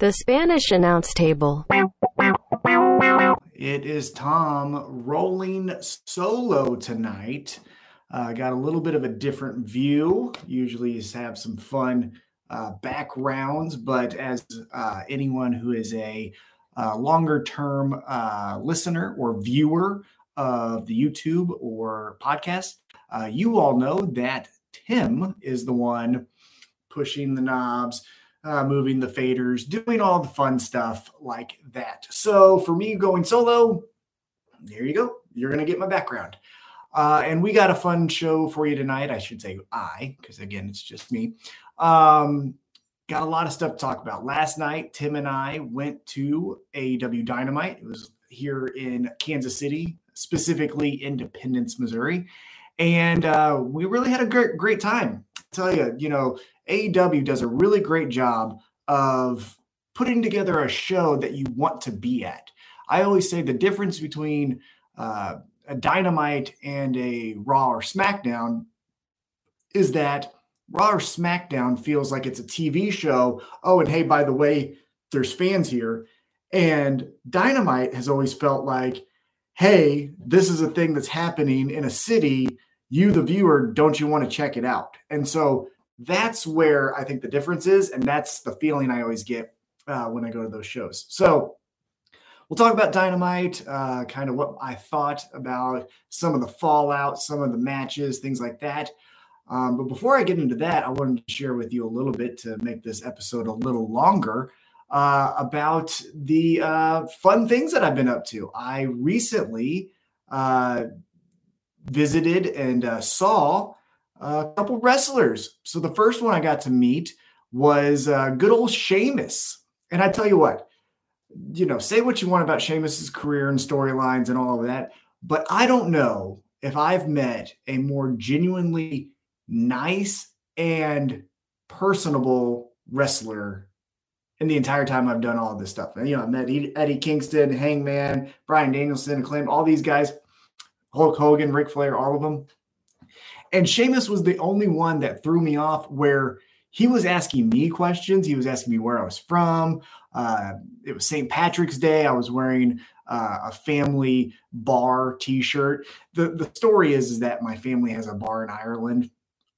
The Spanish announce table. It is Tom rolling solo tonight. Uh, got a little bit of a different view. Usually, just have some fun uh, backgrounds, but as uh, anyone who is a uh, longer term uh, listener or viewer of the YouTube or podcast, uh, you all know that Tim is the one pushing the knobs, uh, moving the faders, doing all the fun stuff like that. So for me going solo, there you go. You're going to get my background. Uh, and we got a fun show for you tonight. I should say I, because again, it's just me. Um, got a lot of stuff to talk about. Last night, Tim and I went to AEW Dynamite. It was here in Kansas City, specifically Independence, Missouri. And uh, we really had a great, great time. I tell you, you know, AEW does a really great job of putting together a show that you want to be at. I always say the difference between uh, a Dynamite and a Raw or SmackDown is that Raw or SmackDown feels like it's a TV show. Oh, and hey, by the way, there's fans here. And Dynamite has always felt like, hey, this is a thing that's happening in a city. You, the viewer, don't you want to check it out? And so that's where I think the difference is. And that's the feeling I always get uh, when I go to those shows. So we'll talk about Dynamite, uh, kind of what I thought about some of the fallout, some of the matches, things like that. Um, but before I get into that, I wanted to share with you a little bit to make this episode a little longer uh, about the uh, fun things that I've been up to. I recently uh, visited and uh, saw a couple wrestlers. So the first one I got to meet was uh, good old Sheamus. And I tell you what, you know, say what you want about Sheamus's career and storylines and all of that, but I don't know if I've met a more genuinely nice and personable wrestler in the entire time I've done all this stuff. And, you know, I met Eddie Kingston, Hangman, Bryan Danielson, Acclaim, all these guys, Hulk Hogan, Ric Flair, all of them. And Sheamus was the only one that threw me off where he was asking me questions. He was asking me where I was from. Uh, it was St. Patrick's Day. I was wearing uh, a family bar T-shirt. The the story is is that my family has a bar in Ireland.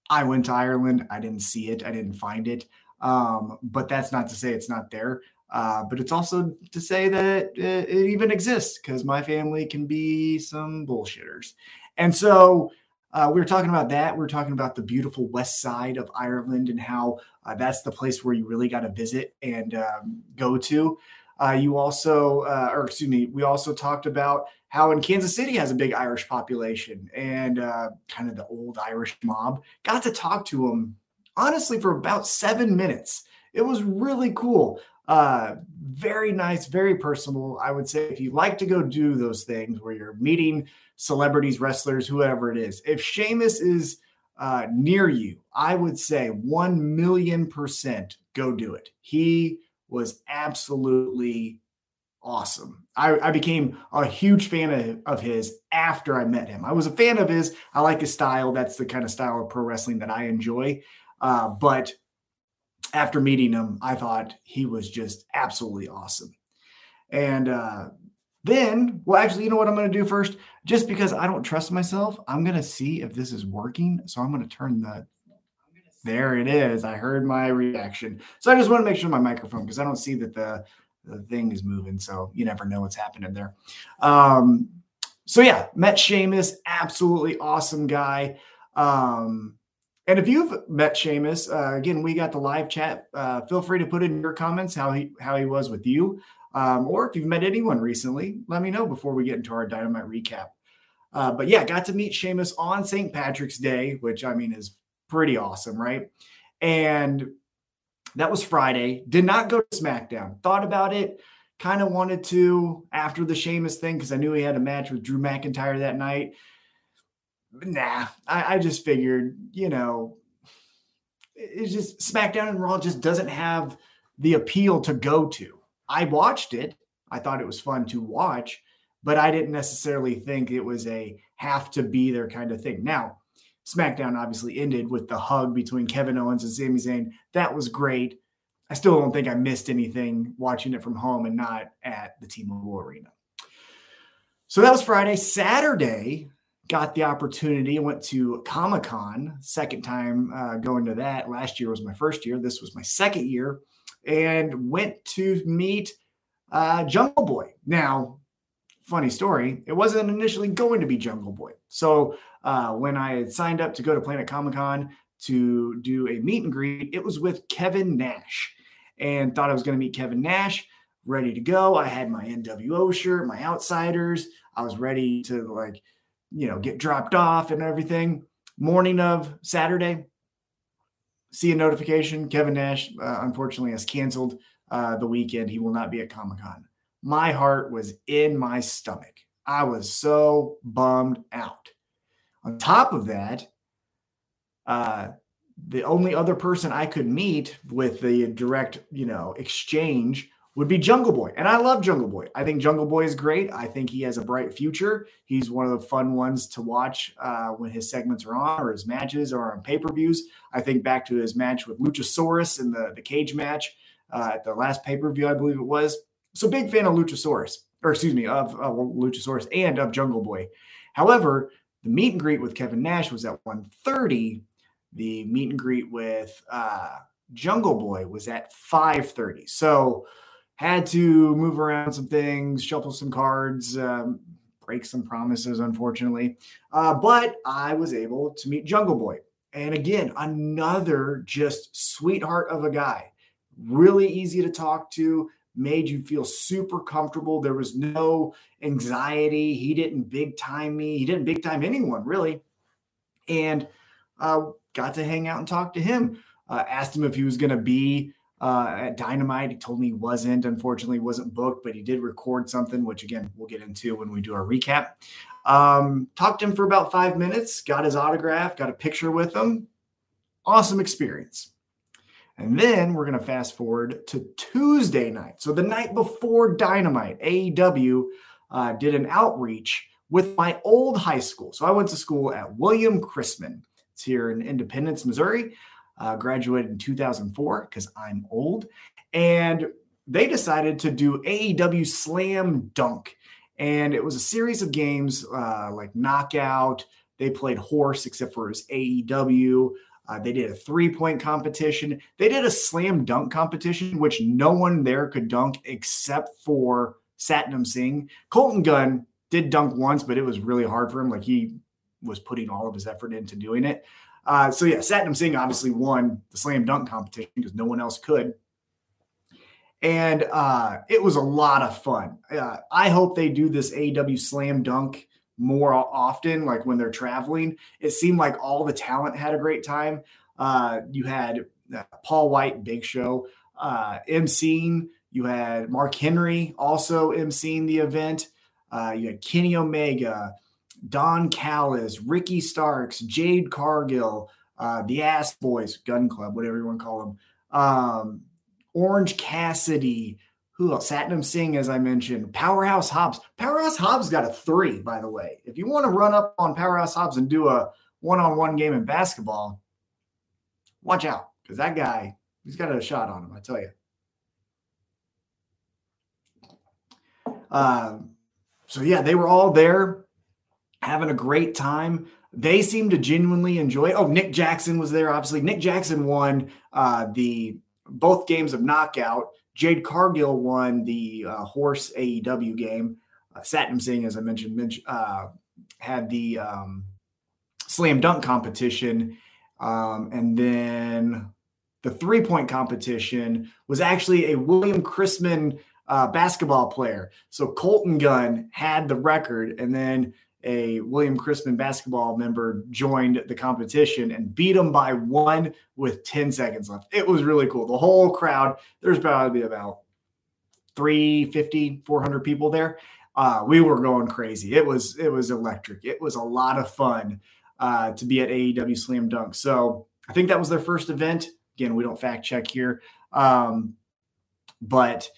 I went to Ireland. I didn't see it. I didn't find it. Um, but that's not to say it's not there. Uh, but it's also to say that it, it even exists because my family can be some bullshitters. And so uh, we were talking about that. We were talking about the beautiful west side of Ireland and how uh, that's the place where you really got to visit and um, go to. Uh, you also, uh, or excuse me, we also talked about how in Kansas City has a big Irish population and uh, kind of the old Irish mob. Got to talk to them honestly for about seven minutes. It was really cool. Uh, very nice, very personal. I would say if you like to go do those things where you're meeting celebrities, wrestlers, whoever it is, if Sheamus is uh, near you, I would say 1 million percent go do it. He was absolutely awesome. I, I, became a huge fan of, of his after I met him. I was a fan of his. I like his style. That's the kind of style of pro wrestling that I enjoy. Uh, but after meeting him, I thought he was just absolutely awesome. And uh, then, well, actually, you know what I'm going to do first? Just because I don't trust myself, I'm going to see if this is working. So I'm going to turn the. There it is. I heard my reaction. So I just want to make sure my microphone, because I don't see that the, the thing is moving. So you never know what's happening there. Um, so yeah, met Sheamus, absolutely awesome guy. Um, and if you've met Sheamus, uh, again, we got the live chat. Uh, feel free to put in your comments how he how he was with you, um, or if you've met anyone recently, let me know before we get into our dynamite recap. Uh, but yeah, got to meet Sheamus on St. Patrick's Day, which I mean is pretty awesome, right? And that was Friday. Did not go to SmackDown. Thought about it. Kind of wanted to after the Sheamus thing because I knew he had a match with Drew McIntyre that night nah, I, I just figured, you know, it's just SmackDown and Raw just doesn't have the appeal to go to. I watched it. I thought it was fun to watch, but I didn't necessarily think it was a have to be there kind of thing. Now, SmackDown obviously ended with the hug between Kevin Owens and Sami Zayn. That was great. I still don't think I missed anything watching it from home and not at the T-Mobile Arena. So that was Friday. Saturday, got the opportunity. Went to Comic Con, second time uh, going to that. Last year was my first year. This was my second year, and went to meet uh, Jungle Boy. Now, funny story, it wasn't initially going to be Jungle Boy. So uh, when I had signed up to go to Planet Comic Con to do a meet and greet, it was with Kevin Nash, and thought I was going to meet Kevin Nash. Ready to go. I had my NWO shirt, my Outsiders. I was ready to like you know, get dropped off and everything. Morning of Saturday, see a notification. Kevin Nash, uh, unfortunately, has canceled uh, the weekend. He will not be at Comic Con. My heart was in my stomach. I was so bummed out. On top of that, uh, the only other person I could meet with the direct, you know, exchange would be Jungle Boy. And I love Jungle Boy. I think Jungle Boy is great. I think he has a bright future. He's one of the fun ones to watch uh, when his segments are on or his matches or on pay per views. I think back to his match with Luchasaurus in the, the cage match uh, at the last pay per view, I believe it was. So big fan of Luchasaurus, or excuse me, of uh, Luchasaurus and of Jungle Boy. However, the meet and greet with Kevin Nash was at 1:30. The meet and greet with uh, Jungle Boy was at 5:30. So had to move around some things, shuffle some cards, um, break some promises, unfortunately. Uh, but I was able to meet Jungle Boy. And again, another just sweetheart of a guy. Really easy to talk to, made you feel super comfortable. There was no anxiety. He didn't big time me, he didn't big time anyone, really. And uh, got to hang out and talk to him. Uh, asked him if he was going to be uh, at Dynamite. He told me he wasn't, unfortunately, wasn't booked, but he did record something, which again, we'll get into when we do our recap. Um, talked to him for about five minutes, got his autograph, got a picture with him. Awesome experience. And then we're going to fast forward to Tuesday night. So the night before Dynamite, AEW uh, did an outreach with my old high school. So I went to school at William Chrisman. It's here in Independence, Missouri uh, graduated in 2004 because I'm old. And they decided to do AEW Slam Dunk. And it was a series of games uh, like Knockout. They played horse, except for his AEW. Uh, they did a three point competition. They did a slam dunk competition, which no one there could dunk except for Satnam Singh. Colton Gunn did dunk once, but it was really hard for him. Like he was putting all of his effort into doing it. Uh, so yeah, Satnam Singh obviously won the slam dunk competition because no one else could. And uh, it was a lot of fun. Uh, I hope they do this AW slam dunk more often, like when they're traveling. It seemed like all the talent had a great time. Uh, you had uh, Paul White, Big Show, uh, emceeing. You had Mark Henry also emceeing the event. Uh, you had Kenny Omega, Don Callis, Ricky Starks, Jade Cargill, uh, the Ass Boys, Gun Club, whatever you want to call them, um, Orange Cassidy, who else? Satnam Singh, as I mentioned, Powerhouse Hobbs. Powerhouse Hobbs got a three, by the way. If you want to run up on Powerhouse Hobbs and do a one on one game in basketball, watch out because that guy, he's got a shot on him, I tell you. Um, so, yeah, they were all there having a great time. They seem to genuinely enjoy. It. Oh, Nick Jackson was there. Obviously, Nick Jackson won uh, the both games of knockout. Jade Cargill won the uh, horse AEW game. Uh, Satnam Singh, as I mentioned, uh, had the um, slam dunk competition, um, and then the three point competition was actually a William Chrisman uh, basketball player. So Colton Gunn had the record, and then a William Chrisman basketball member joined the competition and beat him by one with 10 seconds left. It was really cool. The whole crowd, there's probably about 350, 400 people there. Uh, we were going crazy. It was it was electric. It was a lot of fun uh, to be at AEW Slam Dunk. So I think that was their first event. Again, we don't fact check here, um, but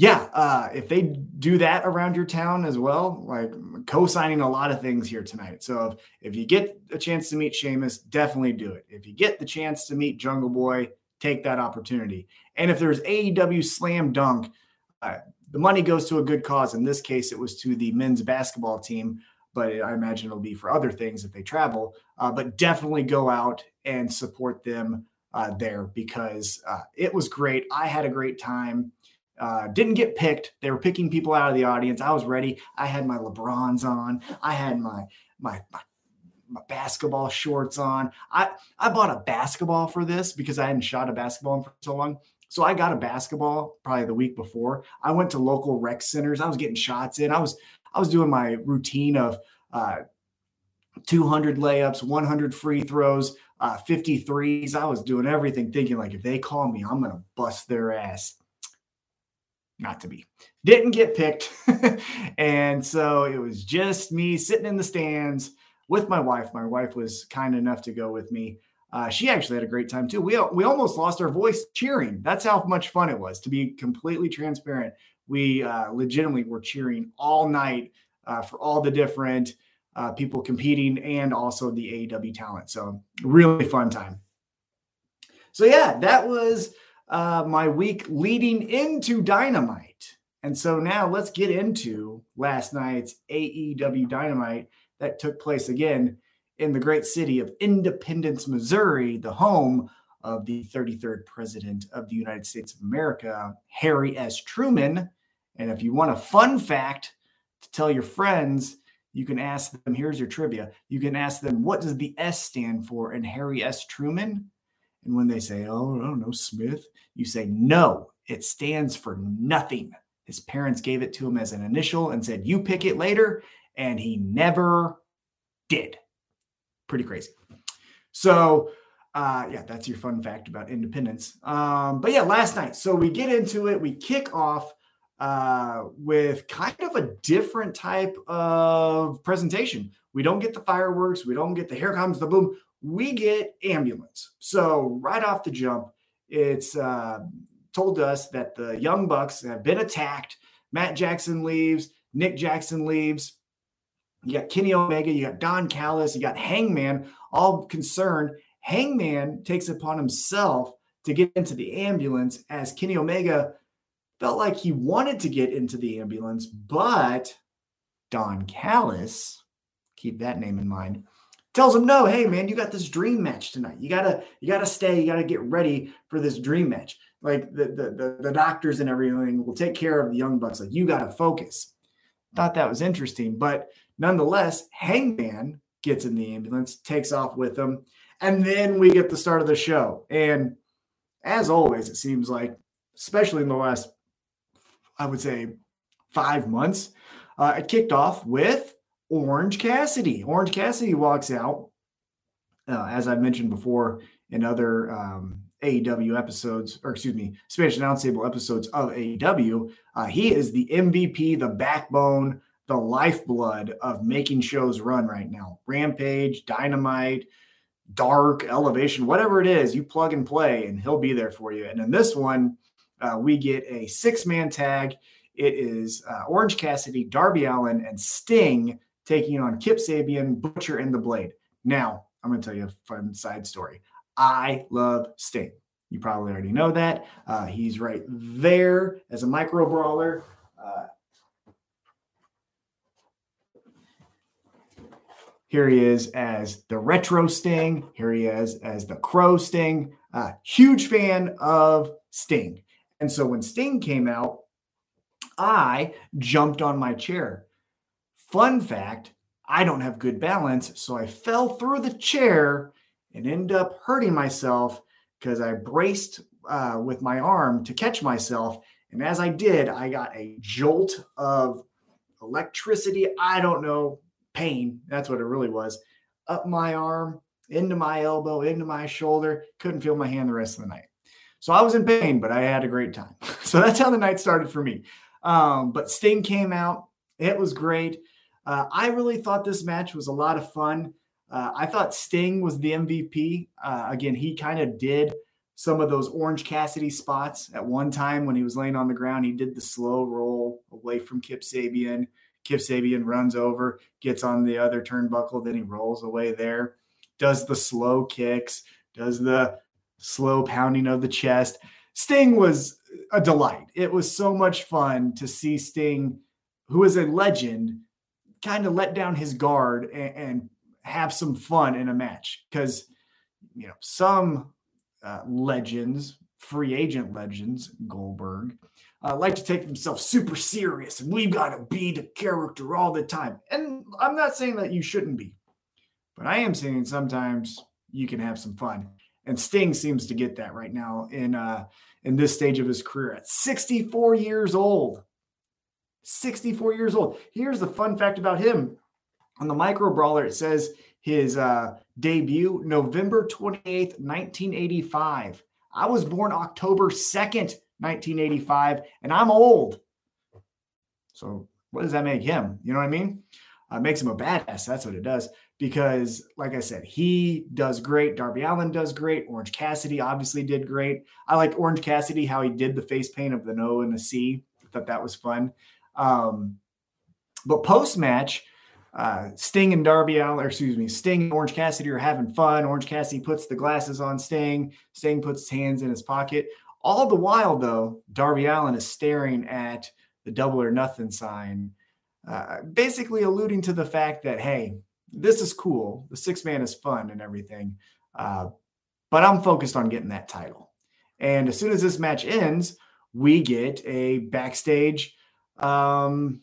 yeah, uh, if they do that around your town as well, like co-signing a lot of things here tonight. So if, if you get a chance to meet Sheamus, definitely do it. If you get the chance to meet Jungle Boy, take that opportunity. And if there's AEW slam dunk, uh, the money goes to a good cause. In this case, it was to the men's basketball team, but I imagine it'll be for other things if they travel. Uh, but definitely go out and support them uh, there because uh, it was great. I had a great time. Uh, didn't get picked. They were picking people out of the audience. I was ready. I had my LeBrons on. I had my my, my my basketball shorts on. I I bought a basketball for this because I hadn't shot a basketball in for so long. So I got a basketball probably the week before. I went to local rec centers. I was getting shots in. I was I was doing my routine of uh, 200 layups, 100 free throws, uh, 53s. I was doing everything, thinking like if they call me, I'm gonna bust their ass. Not to be. Didn't get picked, and so it was just me sitting in the stands with my wife. My wife was kind enough to go with me. Uh, she actually had a great time too. We we almost lost our voice cheering. That's how much fun it was. To be completely transparent, we uh, legitimately were cheering all night uh, for all the different uh, people competing and also the AEW talent. So really fun time. So yeah, that was uh, my week leading into Dynamite. And so now let's get into last night's AEW Dynamite that took place again in the great city of Independence, Missouri, the home of the 33rd President of the United States of America, Harry S. Truman. And if you want a fun fact to tell your friends, you can ask them here's your trivia. You can ask them, what does the S stand for in Harry S. Truman? And when they say, oh, I don't know, Smith, you say, no, it stands for nothing. His parents gave it to him as an initial and said, you pick it later and he never did. Pretty crazy. So, uh, yeah, that's your fun fact about independence. Um, but yeah, last night. So we get into it. We kick off uh, with kind of a different type of presentation. We don't get the fireworks. We don't get the here comes the boom. We get ambulance. So right off the jump, it's uh, told us that the Young Bucks have been attacked. Matt Jackson leaves. Nick Jackson leaves. You got Kenny Omega, you got Don Callis, you got Hangman, all concerned. Hangman takes upon himself to get into the ambulance as Kenny Omega felt like he wanted to get into the ambulance, but Don Callis, keep that name in mind, tells him, "No, hey man, you got this dream match tonight. You gotta, you gotta stay. You gotta get ready for this dream match. Like the the the, the doctors and everything will take care of the young bucks. Like you gotta focus." Thought that was interesting, but Nonetheless, Hangman gets in the ambulance, takes off with them, and then we get the start of the show. And as always, it seems like, especially in the last, I would say, five months, uh, it kicked off with Orange Cassidy. Orange Cassidy walks out, uh, as I've mentioned before in other um, AEW episodes, or excuse me, Spanish announce table episodes of AEW. Uh, he is the MVP, the backbone the lifeblood of making shows run right now. Rampage, Dynamite, Dark, Elevation, whatever it is, you plug and play, and he'll be there for you. And in this one, uh, we get a six man tag. It is uh, Orange Cassidy, Darby Allin, and Sting taking on Kip Sabian, Butcher, and the Blade. Now, I'm going to tell you a fun side story. I love Sting. You probably already know that. Uh, he's right there as a micro brawler. Uh, Here he is as the retro Sting. Here he is as the crow Sting. Uh, huge fan of Sting. And so when Sting came out, I jumped on my chair. Fun fact I don't have good balance. So I fell through the chair and ended up hurting myself because I braced uh, with my arm to catch myself. And as I did, I got a jolt of electricity. I don't know pain. That's what it really was. Up my arm, into my elbow, into my shoulder. Couldn't feel my hand the rest of the night. So I was in pain, but I had a great time. so that's how the night started for me. Um, but Sting came out. It was great. Uh, I really thought this match was a lot of fun. Uh, I thought Sting was the MVP. Uh, again, he kind of did some of those Orange Cassidy spots at one time when he was laying on the ground. He did the slow roll away from Kip Sabian. Kip Sabian runs over, gets on the other turnbuckle, then he rolls away there, does the slow kicks, does the slow pounding of the chest. Sting was a delight. It was so much fun to see Sting, who is a legend, kind of let down his guard and, and have some fun in a match because you know some uh, legends, free agent legends, Goldberg, uh, like to take themselves super serious and we've got to be the character all the time. And I'm not saying that you shouldn't be, but I am saying sometimes you can have some fun. And Sting seems to get that right now in uh, in this stage of his career at 64 years old. 64 years old. Here's the fun fact about him. On the micro brawler, it says his uh, debut November 28th, 1985. I was born October 2nd, 1985, and I'm old. So what does that make him? You know what I mean? Uh, makes him a badass. That's what it does. Because, like I said, he does great. Darby Allin does great. Orange Cassidy obviously did great. I liked Orange Cassidy how he did the face paint of the no and the C. I thought that was fun. Um, but post match, uh, Sting and Darby Allin, or excuse me, Sting and Orange Cassidy are having fun. Orange Cassidy puts the glasses on Sting. Sting puts his hands in his pocket. All the while, though, Darby Allin is staring at the double or nothing sign, uh, basically alluding to the fact that, hey, this is cool. The six man is fun and everything. Uh, but I'm focused on getting that title. And as soon as this match ends, we get a backstage um,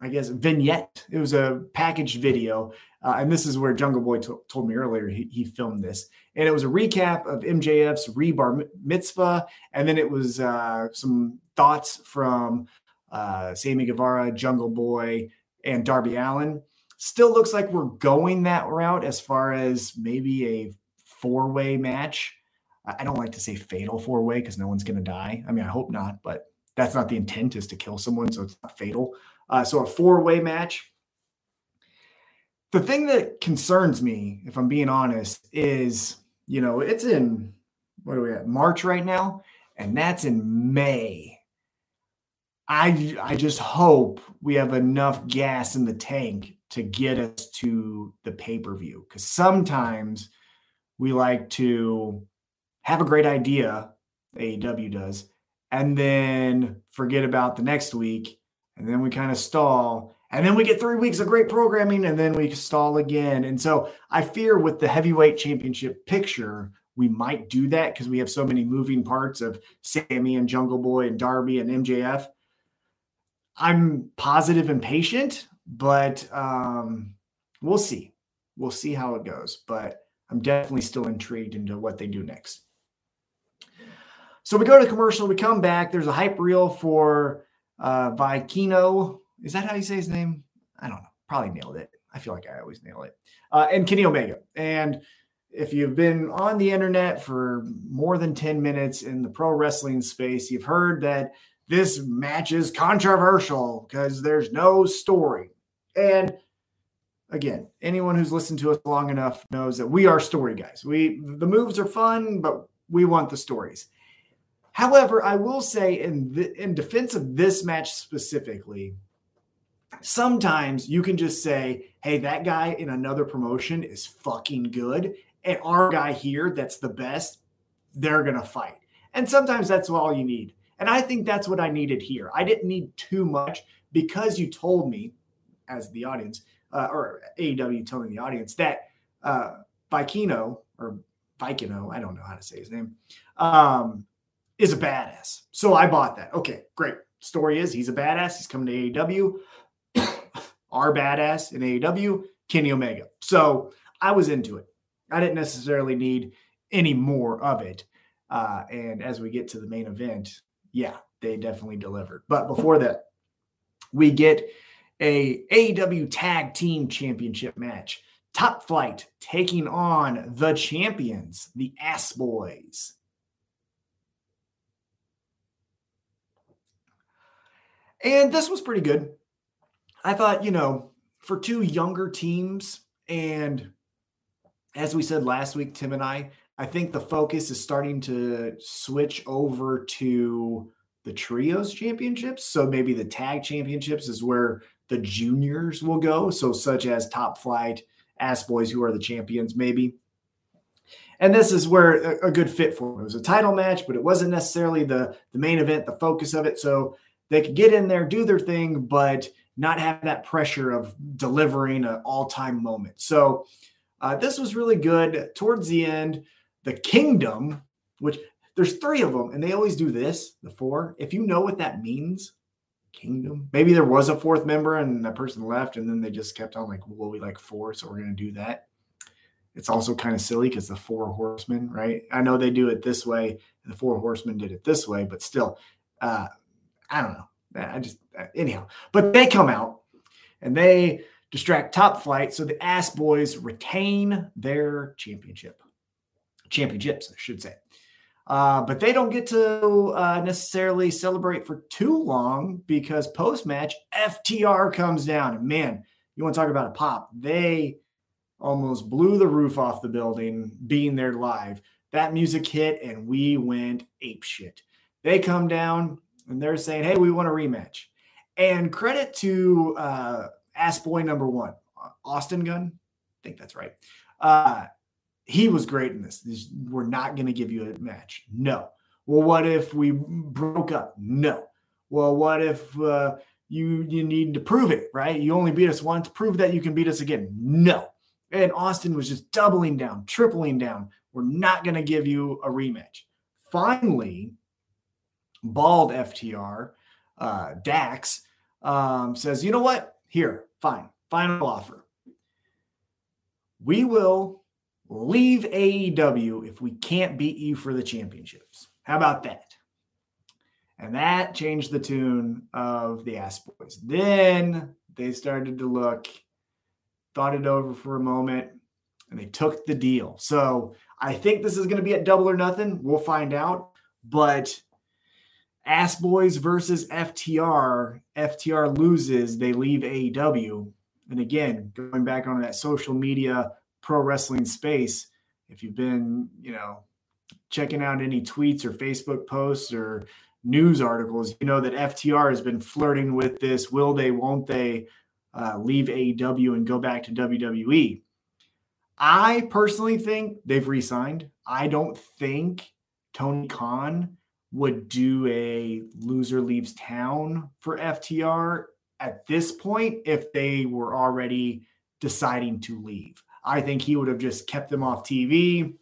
I guess, vignette. It was a packaged video. Uh, and this is where Jungle Boy t- told me earlier he, he, filmed this. And it was a recap of MJF's rebar mitzvah. And then it was uh, some thoughts from uh, Sammy Guevara, Jungle Boy, and Darby Allin. Still looks like we're going that route as far as maybe a four way match. I don't like to say fatal four way because no one's going to die. I mean, I hope not, but that's not the intent is to kill someone. So it's not fatal. Uh, so a four way match. The thing that concerns me, if I'm being honest, is you know it's in what are we at March right now, and that's in May. I I just hope we have enough gas in the tank to get us to the pay per view because sometimes we like to have a great idea, AEW does, and then forget about the next week and then we kind of stall and then we get three weeks of great programming and then we stall again. And so i fear with the heavyweight championship picture we might do that because we have so many moving parts of sammy and jungle boy and darby and mjf i'm positive and patient but um, we'll see. We'll see how it goes but i'm definitely still intrigued into what they do next so we go to the commercial we come back there's a hype reel for uh, Vikingo. Is that how you say his name? I don't know. Probably nailed it. I feel like I always nail it. Uh, and Kenny Omega. And if you've been on the internet for more than 10 minutes in the pro wrestling space, you've heard that this match is controversial because there's no story. And again, anyone who's listened to us long enough knows that we are story guys. We the moves are fun, but we want the stories. However, I will say in the, in defense of this match specifically, sometimes you can just say, "Hey, that guy in another promotion is fucking good, and our guy here that's the best, they're going to fight." And sometimes that's all you need. And I think that's what I needed here. I didn't need too much because you told me as the audience uh, or AEW telling the audience that uh Vikingo or Vikingo, I don't know how to say his name, um, is a badass. So I bought that. Okay, great. Story is he's a badass. He's coming to AEW. Our badass in AEW, Kenny Omega. So I was into it. I didn't necessarily need any more of it. Uh, and as we get to the main event, yeah, they definitely delivered. But before that, we get a AEW Tag Team Championship match. Top Flight taking on the champions, the Ass Boys. And this was pretty good. I thought, you know, for two younger teams, and as we said last week, Tim and I, I think the focus is starting to switch over to the trios championships. So maybe the tag championships is where the juniors will go. So, such as Top Flight, Ass Boys, who are the champions, maybe. And this is where a, a good fit for it. It was a title match, but it wasn't necessarily the, the main event, the focus of it. So they could get in there, do their thing, but not have that pressure of delivering an all time moment. So uh, this was really good. Towards the end, the kingdom, which there's three of them, and they always do this the four. If you know what that means, kingdom, maybe there was a fourth member and that person left, and then they just kept on like, well, we like four, so we're going to do that. It's also kind of silly because the four horsemen, right? I know they do it this way, and the four horsemen did it this way, but still, uh, I don't know. I just anyhow, but they come out and they distract top flight, so the ass boys retain their championship, championships, I should say. Uh, but they don't get to uh, necessarily celebrate for too long because post match FTR comes down. And man, you want to talk about a pop? They almost blew the roof off the building being there live. That music hit and we went ape shit. They come down and they're saying, "Hey, we want a rematch." And credit to uh, Ass Boy number one, Austin Gunn. I think that's right. Uh, he was great in this. we're not going to give you a match. No. Well, what if we broke up? No. Well, what if uh, you you need to prove it, right? You only beat us once. Prove that you can beat us again. No. And Austin was just doubling down, tripling down. We're not going to give you a rematch. Finally, bald FTR, uh, Dax, um, says, you know what? Here, fine, final offer. We will leave AEW if we can't beat you for the championships. How about that? And that changed the tune of the Ass Boys. Then they started to look, thought it over for a moment, and they took the deal. So I think this is going to be at double or nothing. We'll find out. But Ass Boys versus FTR. FTR loses, they leave AEW. And again, going back on that social media pro wrestling space, if you've been, you know, checking out any tweets or Facebook posts or news articles, you know that FTR has been flirting with this will they, won't they uh, leave AEW and go back to WWE. I personally think they've re signed. I don't think Tony Khan would do a loser leaves town for FTR at this point if they were already deciding to leave. I think he would have just kept them off TV.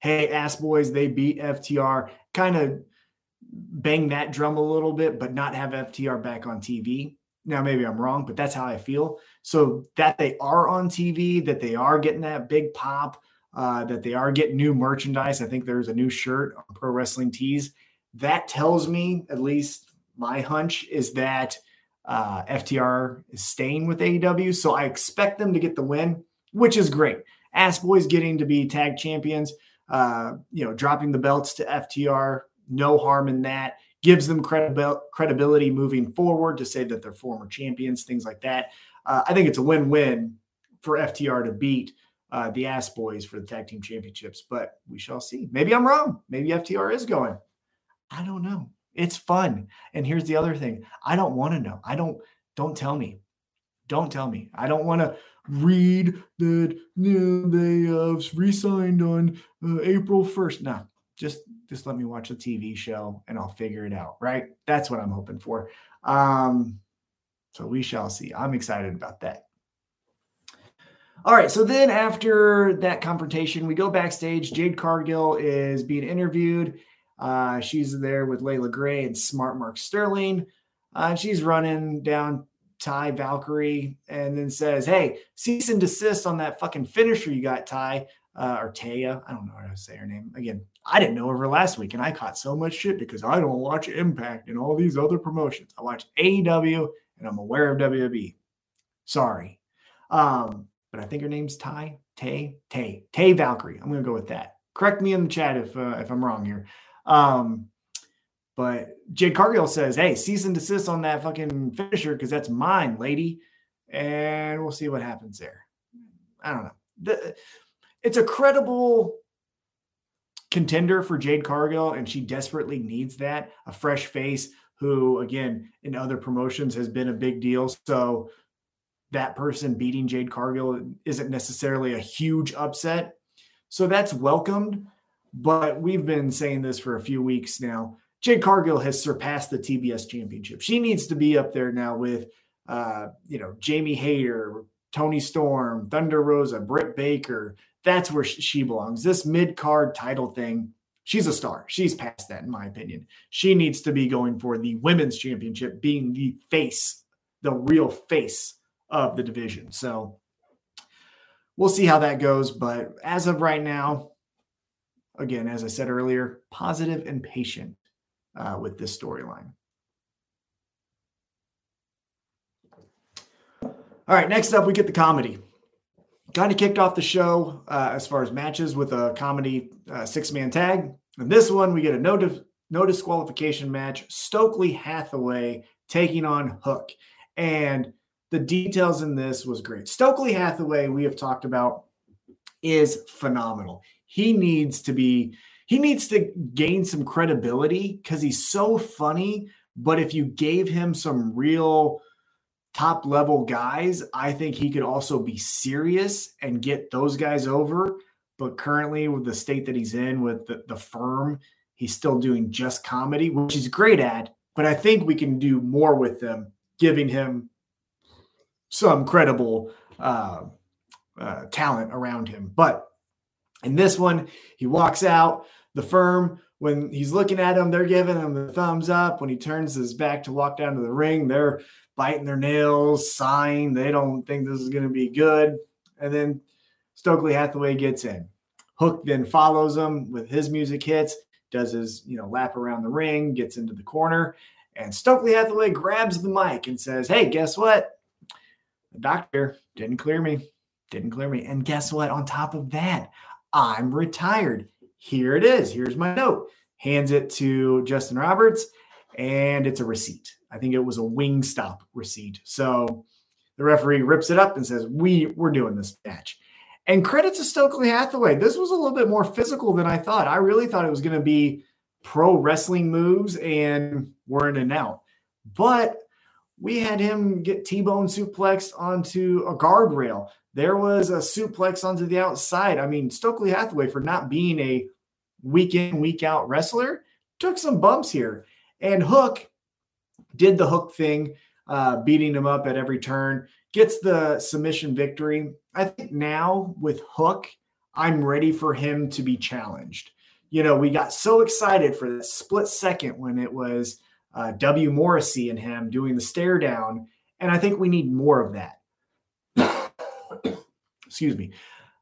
Hey, ass boys, they beat FTR. Kind of bang that drum a little bit, but not have FTR back on TV. Now, maybe I'm wrong, but that's how I feel. So that they are on TV, that they are getting that big pop, uh, that they are getting new merchandise. I think there's a new shirt on Pro Wrestling Tees. That tells me, at least my hunch, is that uh, FTR is staying with AEW. So I expect them to get the win, which is great. Ass Boys getting to be tag champions, uh, you know, dropping the belts to FTR, no harm in that. Gives them credibil- credibility moving forward to say that they're former champions, things like that. Uh, I think it's a win win for FTR to beat uh, the Ass Boys for the tag team championships, but we shall see. Maybe I'm wrong. Maybe FTR is going. I don't know. It's fun. And here's the other thing I don't want to know. I don't, don't tell me. Don't tell me. I don't want to read that you know, they uh, re-signed on uh, April 1st. No, just just let me watch a TV show and I'll figure it out. Right? That's what I'm hoping for. Um, so we shall see. I'm excited about that. All right. So then after that confrontation, we go backstage. Jade Cargill is being interviewed. Uh, she's there with Leila Grey and Smart Mark Sterling. Uh, she's running down Ty Valkyrie and then says, Hey, cease and desist on that fucking finisher you got, Ty. Uh, or Taya. I don't know how to say her name. Again, I didn't know her last week and I caught so much shit because I don't watch Impact and all these other promotions. I watch AEW and I'm aware of WWE. Sorry. Um, but I think her name's Ty, Tay, Tay, Tay Valkyrie. I'm going to go with that. Correct me in the chat if uh, if I'm wrong here. Um, but Jade Cargill says, "Hey, cease and desist on that fucking finisher because that's mine, lady." And we'll see what happens there. I don't know. The, it's a credible contender for Jade Cargill, and she desperately needs that a fresh face who, again, in other promotions has been a big deal. So that person beating Jade Cargill isn't necessarily a huge upset. So that's welcomed. But we've been saying this for a few weeks now. Jade Cargill has surpassed the TBS championship. She needs to be up there now with, uh, you know, Jamie Hayter, Toni Storm, Thunder Rosa, Britt Baker. That's where she belongs. This mid card title thing, she's a star. She's past that, in my opinion. She needs to be going for the women's championship, being the face, the real face of the division. So we'll see how that goes. But as of right now, again, as I said earlier, positive and patient uh, with this storyline. All right, next up, we get the comedy. Kind of kicked off the show uh, as far as matches with a comedy uh, six man tag. And this one, we get a no, no disqualification match Stokely Hathaway taking on Hook. And the details in this was great. Stokely Hathaway, we have talked about, is phenomenal. He needs to be, he needs to gain some credibility because he's so funny. But if you gave him some real top level guys, I think he could also be serious and get those guys over. But currently, with the state that he's in with the, the firm, he's still doing just comedy, which he's great at. But I think we can do more with them, giving him some credible uh, uh, talent around him. But in this one, he walks out. The firm, when he's looking at him, they're giving him the thumbs up. When he turns his back to walk down to the ring, they're biting their nails, sighing. They don't think this is going to be good. And then Stokely Hathaway gets in. Hook then follows him with his music hits, does his you know lap around the ring, gets into the corner, and Stokely Hathaway grabs the mic and says, "Hey, guess what? The doctor didn't clear me. Didn't clear me. And guess what? On top of that, I'm retired. Here it is. Here's my note. Hands it to Justin Roberts, and it's a receipt. I think it was a Wingstop receipt. So the referee rips it up and says, "We we're doing this match." And credit to Stokely Hathaway. This was a little bit more physical than I thought. I really thought it was going to be pro wrestling moves and we're in and out. But we had him get T-bone suplexed onto a guardrail. There was a suplex onto the outside. I mean, Stokely Hathaway for not being a week in, week out wrestler took some bumps here. And Hook did the hook thing, uh, beating him up at every turn, gets the submission victory. I think now with Hook, I'm ready for him to be challenged. You know, we got so excited for the split second when it was uh, W. Morrissey and him doing the stare down. And I think we need more of that. Excuse me.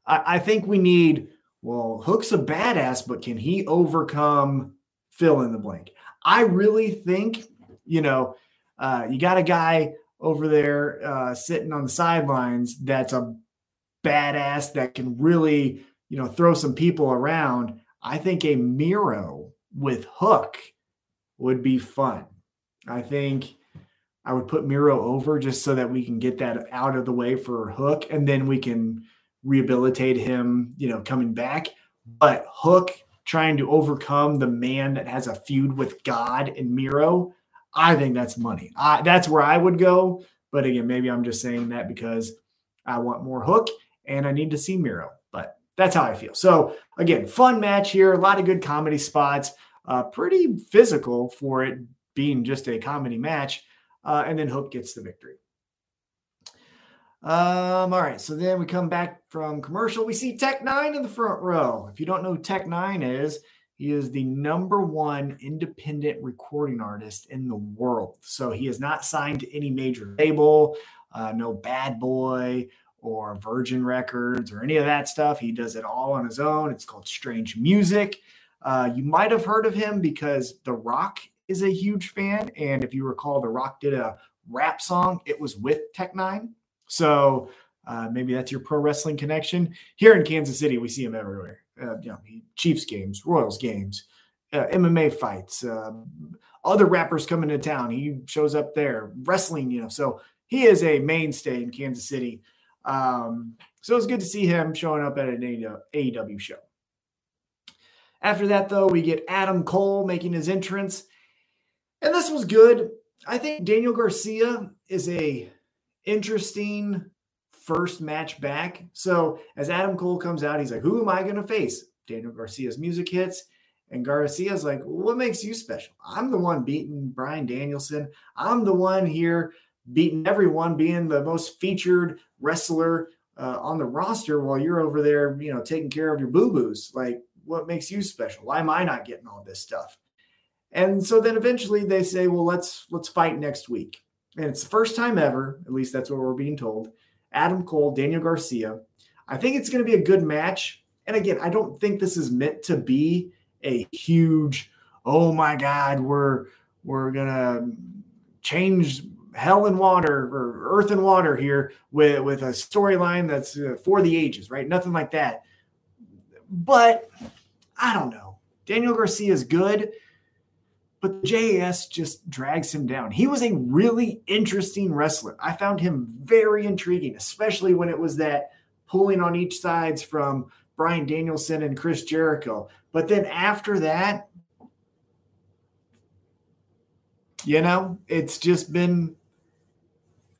I, I think we need, well, Hook's a badass, but can he overcome fill in the blank? I really think, you know, uh, you got a guy over there uh, sitting on the sidelines that's a badass that can really, you know, throw some people around. I think a Miro with Hook would be fun. I think I would put Miro over just so that we can get that out of the way for Hook and then we can rehabilitate him, you know, coming back. But Hook trying to overcome the man that has a feud with God and Miro, I think that's money. I, that's where I would go. But again, maybe I'm just saying that because I want more Hook and I need to see Miro. But that's how I feel. So again, fun match here. A lot of good comedy spots uh, pretty physical for it being just a comedy match. Uh, and then Hook gets the victory. Um, all right, so then we come back from commercial. We see Tech N9ne in the front row. If you don't know who Tech N9ne is, he is the number one independent recording artist in the world. So he is not signed to any major label, uh, no Bad Boy or Virgin Records or any of that stuff. He does it all on his own. It's called Strange Music. Uh, you might have heard of him because The Rock is a huge fan. And if you recall, The Rock did a rap song, it was with Tech N9ne. So uh, maybe that's your pro wrestling connection. Here in Kansas City, we see him everywhere. Uh, you know, Chiefs games, Royals games, uh, MMA fights, uh, other rappers coming to town. He shows up there, wrestling, you know. So he is a mainstay in Kansas City. Um, so it's good to see him showing up at an AEW show. After that, though, we get Adam Cole making his entrance. And this was good. I think Daniel Garcia is a interesting, first match back. So as Adam Cole comes out, he's like, Who am I going to face? Daniel Garcia's music hits. And Garcia's like, What makes you special? I'm the one beating Bryan Danielson. I'm the one here beating everyone, being the most featured wrestler uh, on the roster while you're over there, you know, taking care of your boo boos. Like, what makes you special? Why am I not getting all this stuff? And so then eventually they say, well, let's let's fight next week. And it's the first time ever, at least that's what we're being told. Adam Cole, Daniel Garcia. I think it's going to be a good match. And again, I don't think this is meant to be a huge, oh my God, we're we're gonna change hell and water or earth and water here with with a storyline that's uh, for the ages, right? Nothing like that. But I don't know. Daniel Garcia is good but JAS just drags him down. He was a really interesting wrestler. I found him very intriguing, especially when it was that pulling on each sides from Bryan Danielson and Chris Jericho. But then after that, you know, it's just been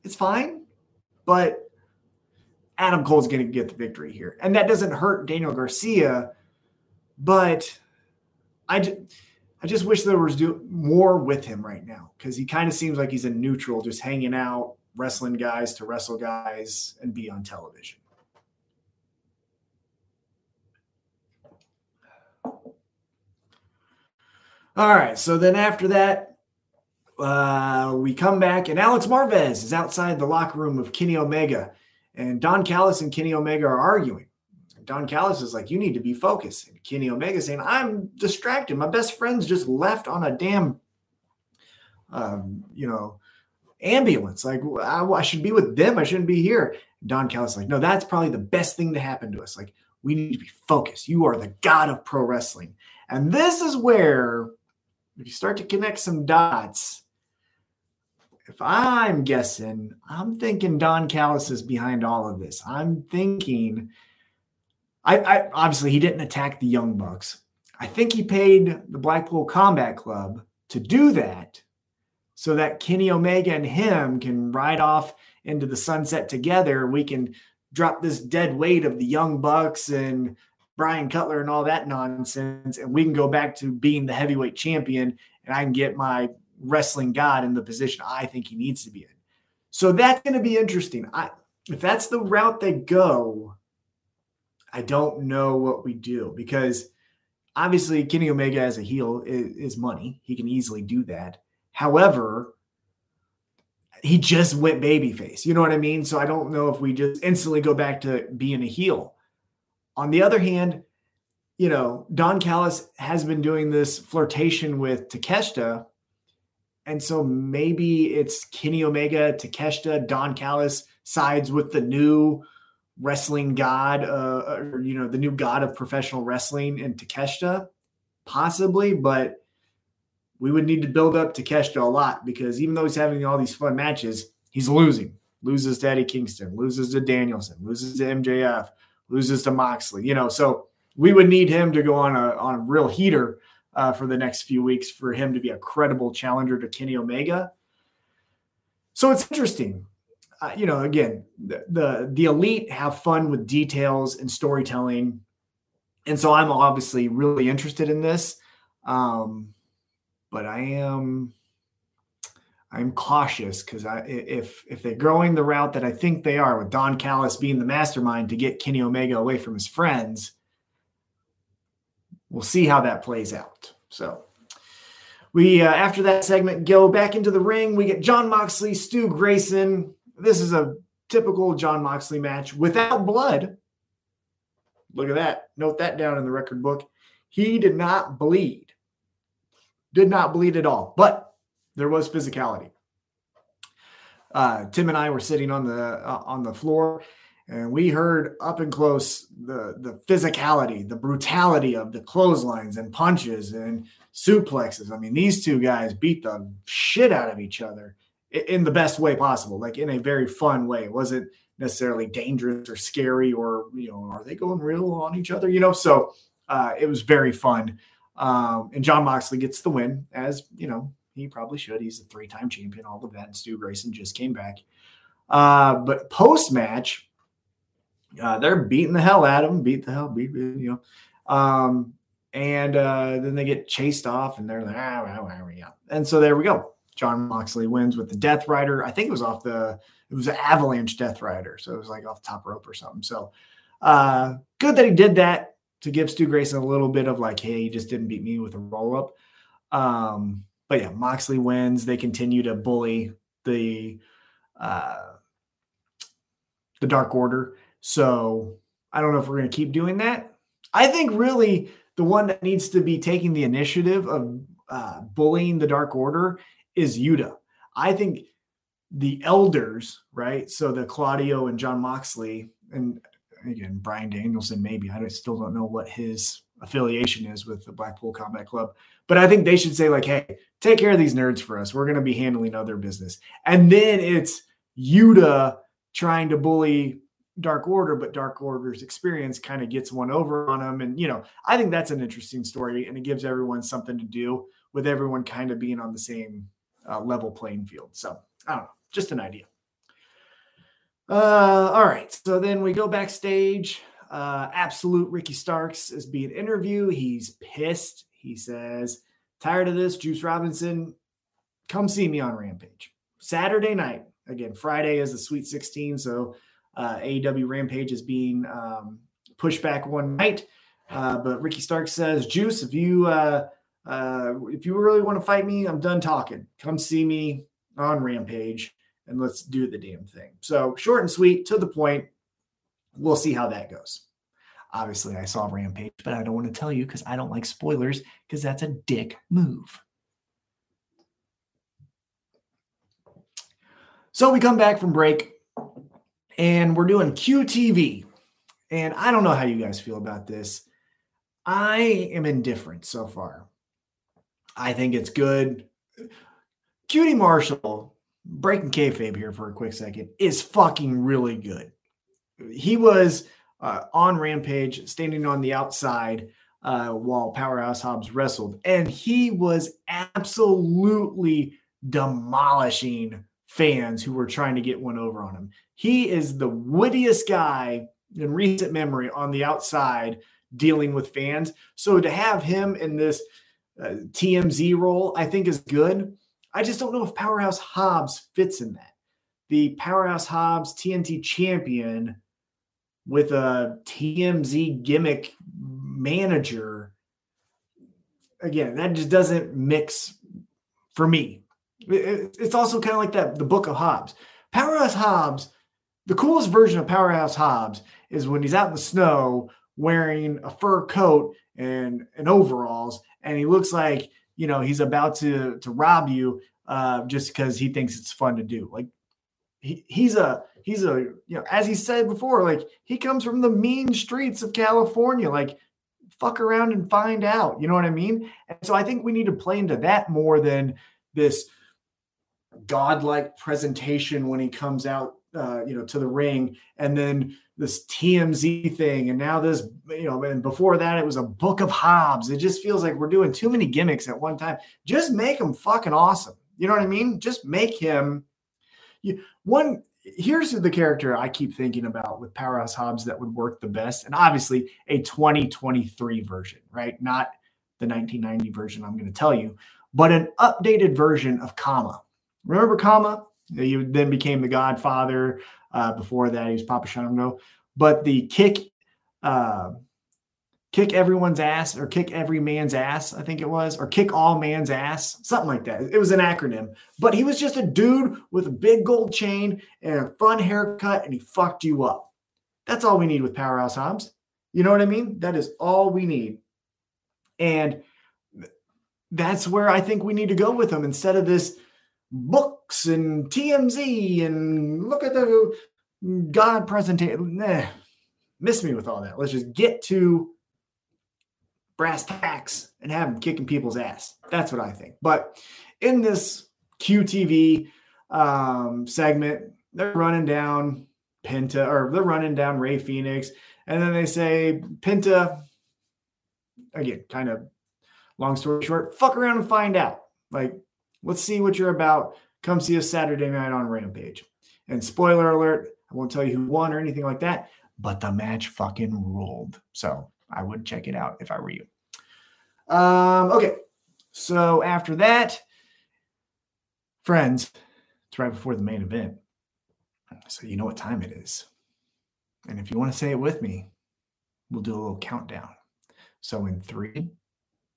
it's fine, but Adam Cole's going to get the victory here. And that doesn't hurt Daniel Garcia, but I I just wish there was do more with him right now because he kind of seems like he's a neutral, just hanging out, wrestling guys to wrestle guys and be on television. All right. So then after that, uh, we come back and Alex Marvez is outside the locker room of Kenny Omega. And Don Callis and Kenny Omega are arguing. Don Callis is like, you need to be focused. And Kenny Omega saying, I'm distracted. My best friends just left on a damn, um, you know, ambulance. Like, I, I, should be with them. I shouldn't be here. Don Callis like, no, that's probably the best thing to happen to us. Like, we need to be focused. You are the god of pro wrestling. And this is where, if you start to connect some dots, if I'm guessing, I'm thinking Don Callis is behind all of this. I'm thinking I, I obviously he didn't attack the Young Bucks. I think he paid the Blackpool Combat Club to do that so that Kenny Omega and him can ride off into the sunset together. We can drop this dead weight of the Young Bucks and Brian Cutler and all that nonsense, and we can go back to being the heavyweight champion, and I can get my wrestling god in the position I think he needs to be in. So that's going to be interesting. I, if that's the route they go, I don't know what we do because obviously Kenny Omega as a heel is, is, money. He can easily do that. However, he just went babyface. You know what I mean? So I don't know if we just instantly go back to being a heel. On the other hand, you know, Don Callis has been doing this flirtation with Takeshita. And so maybe it's Kenny Omega, Takeshita, Don Callis sides with the new wrestling god, uh, or you know, the new god of professional wrestling in Takeshita, possibly, but we would need to build up Takeshita a lot because even though he's having all these fun matches, he's losing. Loses to Eddie Kingston, loses to Danielson, loses to MJF, loses to Moxley. You know, so we would need him to go on a on a real heater uh, for the next few weeks for him to be a credible challenger to Kenny Omega. So it's interesting uh, you know, again, the, the the elite have fun with details and storytelling, and so I'm obviously really interested in this. Um, but I am I'm cautious because I if if they're going the route that I think they are with Don Callis being the mastermind to get Kenny Omega away from his friends, we'll see how that plays out. So we uh, after that segment go back into the ring. We get Jon Moxley, Stu Grayson, this is a typical Jon Moxley match without blood. Look at that. Note that down in the record book. He did not bleed. Did not bleed at all, but there was physicality. Uh, Tim and I were sitting on the uh, on the floor, and we heard up and close the the physicality, the brutality of the clotheslines and punches and suplexes. I mean, these two guys beat the shit out of each other in the best way possible, like in a very fun way. It wasn't necessarily dangerous or scary or, you know, are they going real on each other? You know, so uh, it was very fun. Um, and Jon Moxley gets the win, as you know, he probably should. He's a three time champion, all of that. And Stu Grayson just came back. Uh, but post match, uh, they're beating the hell out of him, beat the hell, beat, you know. Um, and uh, then they get chased off, and they're like, ah, ah, ah, yeah. And so there we go. Jon Moxley wins with the Death Rider. I think it was off the, it was an Avalanche Death Rider, so it was like off the top rope or something. So uh, good that he did that to give Stu Grayson a little bit of like, hey, he just didn't beat me with a roll up. Um, but yeah, Moxley wins. They continue to bully the uh, the Dark Order. So I don't know if we're going to keep doing that. I think really the one that needs to be taking the initiative of uh, bullying the Dark Order is Yuta. I think the elders, right? So the Claudio and Jon Moxley, and again Bryan Danielson, maybe I still don't know what his affiliation is with the Blackpool Combat Club, but I think they should say like, "Hey, take care of these nerds for us. We're going to be handling other business." And then it's Yuta trying to bully Dark Order, but Dark Order's experience kind of gets one over on him. And, you know, I think that's an interesting story and it gives everyone something to do with everyone kind of being on the same uh, level playing field. So, I don't know, just an idea. Uh, all right. So then we go backstage. Uh, Absolute Ricky Starks is being interviewed. He's pissed. He says, Tired of this, Juice Robinson, come see me on Rampage. Saturday night. Again, Friday is the Sweet 16. So uh, AEW Rampage is being um, pushed back one night. Uh, but Ricky Stark says, Juice, if you uh, uh, if you really want to fight me, I'm done talking. Come see me on Rampage and let's do the damn thing. So short and sweet, to the point. We'll see how that goes. Obviously, I saw Rampage, but I don't want to tell you because I don't like spoilers because that's a dick move. So we come back from break and we're doing QTV. And I don't know how you guys feel about this. I am indifferent so far. I think it's good. QT Marshall, breaking kayfabe here for a quick second, is fucking really good. He was uh, on Rampage, standing on the outside uh, while Powerhouse Hobbs wrestled, and he was absolutely demolishing fans who were trying to get one over on him. He is the wittiest guy in recent memory on the outside dealing with fans. So to have him in this uh, TMZ role, I think is good. I just don't know if Powerhouse Hobbs fits in that. The Powerhouse Hobbs TNT champion with a TMZ gimmick manager. Again, that just doesn't mix for me. It's also kind of like that the book of Hobbs. Powerhouse Hobbs the coolest version of Powerhouse Hobbs is when he's out in the snow wearing a fur coat and, and overalls, and he looks like you know he's about to to rob you uh, just because he thinks it's fun to do. Like he, he's a he's a you know as he said before, like he comes from the mean streets of California. Like fuck around and find out. You know what I mean? And so I think we need to play into that more than this godlike presentation when he comes out uh, you know, to the ring, and then this TMZ thing, and now this, you know, and before that it was a Book of Hobbs. It just feels like we're doing too many gimmicks at one time. Just make him fucking awesome. You know what I mean? Just make him. You, one here's the character I keep thinking about with Powerhouse Hobbs that would work the best, and obviously a 2023 version, right? Not the 1990 version. I'm going to tell you, but an updated version of Kama. Remember Kama? He then became the Godfather. Uh, before that, he was Papa Shango. But the kick, uh, kick everyone's ass or kick every man's ass, I think it was, or kick all man's ass, something like that. It was an acronym. But he was just a dude with a big gold chain and a fun haircut, and he fucked you up. That's all we need with Powerhouse Hobbs. You know what I mean? That is all we need. And that's where I think we need to go with him instead of this books and TMZ and look at the God presentation. Nah, miss me with all that. Let's just get to brass tacks and have them kicking people's ass. That's what I think. But in this QTV um, segment, they're running down Penta or they're running down Rey Fenix. And then they say, Penta, again, kind of long story short, fuck around and find out. Like, Let's see what you're about. Come see us Saturday night on Rampage. And spoiler alert, I won't tell you who won or anything like that, but the match fucking ruled. So I would check it out if I were you. Um, okay. So after that, friends, it's right before the main event. So you know what time it is. And if you want to say it with me, we'll do a little countdown. So in three,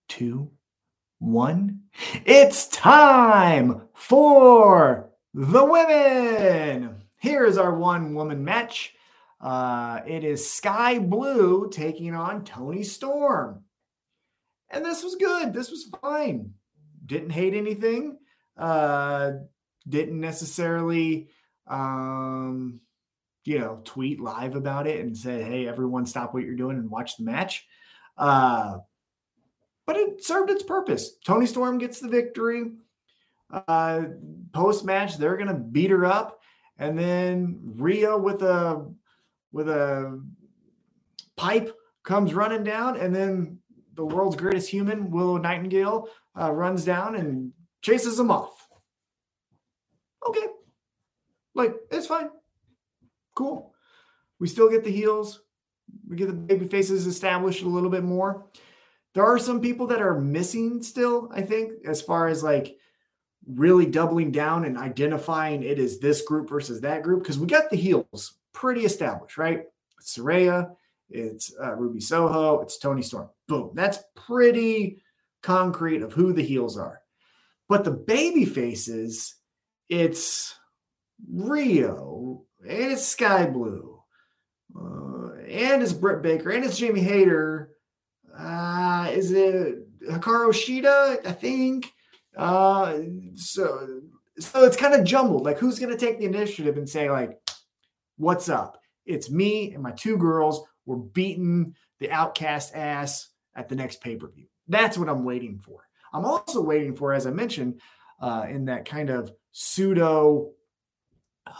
two, one, it's time for the women. Here's our one woman match. Uh, it is Skye Blue taking on Toni Storm. And this was good. This was fine. Didn't hate anything. Uh, didn't necessarily, um, you know, tweet live about it and say, hey, everyone stop what you're doing and watch the match. Uh, but it served its purpose. Toni Storm gets the victory. Uh, Post match, they're to beat her up. And then Riho with a with a pipe comes running down, and then the world's greatest human, Willow Nightingale, uh, runs down and chases them off. Okay. Like, it's fine. Cool. We still get the heels. We get the baby faces established a little bit more. There are some people that are missing still, I think, as far as like really doubling down and identifying it as this group versus that group. Because we got the heels pretty established, right? It's Saraya, it's uh, Ruby Soho, it's Toni Storm. Boom. That's pretty concrete of who the heels are. But the baby faces, it's Riho, and it's Skye Blue, uh, and it's Britt Baker, and it's Jamie Hayter. Is it Hikaru Shida? I think. Uh, so, so it's kind of jumbled. Like, who's going to take the initiative and say, like, what's up? It's me and my two girls. We're beating the outcast ass at the next pay per view. That's what I'm waiting for. I'm also waiting for, as I mentioned, uh, in that kind of pseudo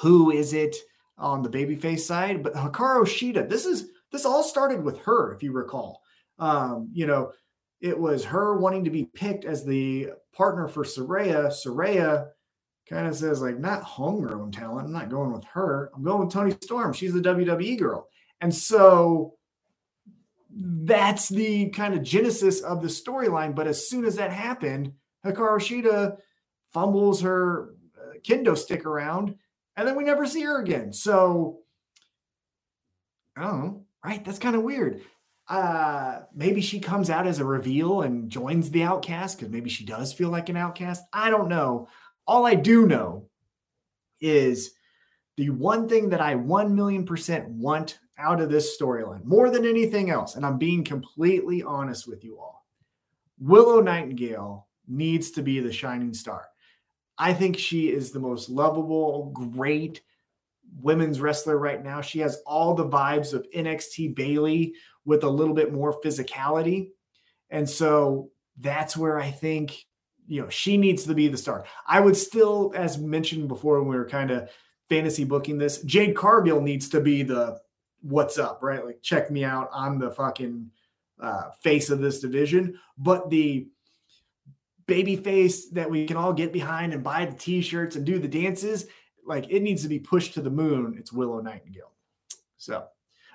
who is it on the babyface side, but Hikaru Shida. This is this all started with her, if you recall. Um, you know, it was her wanting to be picked as the partner for Saraya. Saraya kind of says, like, not homegrown talent. I'm not going with her. I'm going with Toni Storm. She's the WWE girl. And so that's the kind of genesis of the storyline. But as soon as that happened, Hikaru Shida fumbles her uh, kendo stick around, and then we never see her again. So, I don't know, right? That's kind of weird. Uh, maybe she comes out as a reveal and joins the outcast because maybe she does feel like an outcast. I don't know. All I do know is the one thing that I 1 million percent want out of this storyline more than anything else, and I'm being completely honest with you all. Willow Nightingale needs to be the shining star. I think she is the most lovable, great women's wrestler right now. She has all the vibes of NXT Bayley with a little bit more physicality. And so that's where I think, you know, she needs to be the star. I would still, as mentioned before, when we were kind of fantasy booking this, Jade Cargill needs to be the what's up, right? Like, check me out. I'm the fucking uh, face of this division. But the baby face that we can all get behind and buy the t-shirts and do the dances, like it needs to be pushed to the moon. It's Willow Nightingale. So,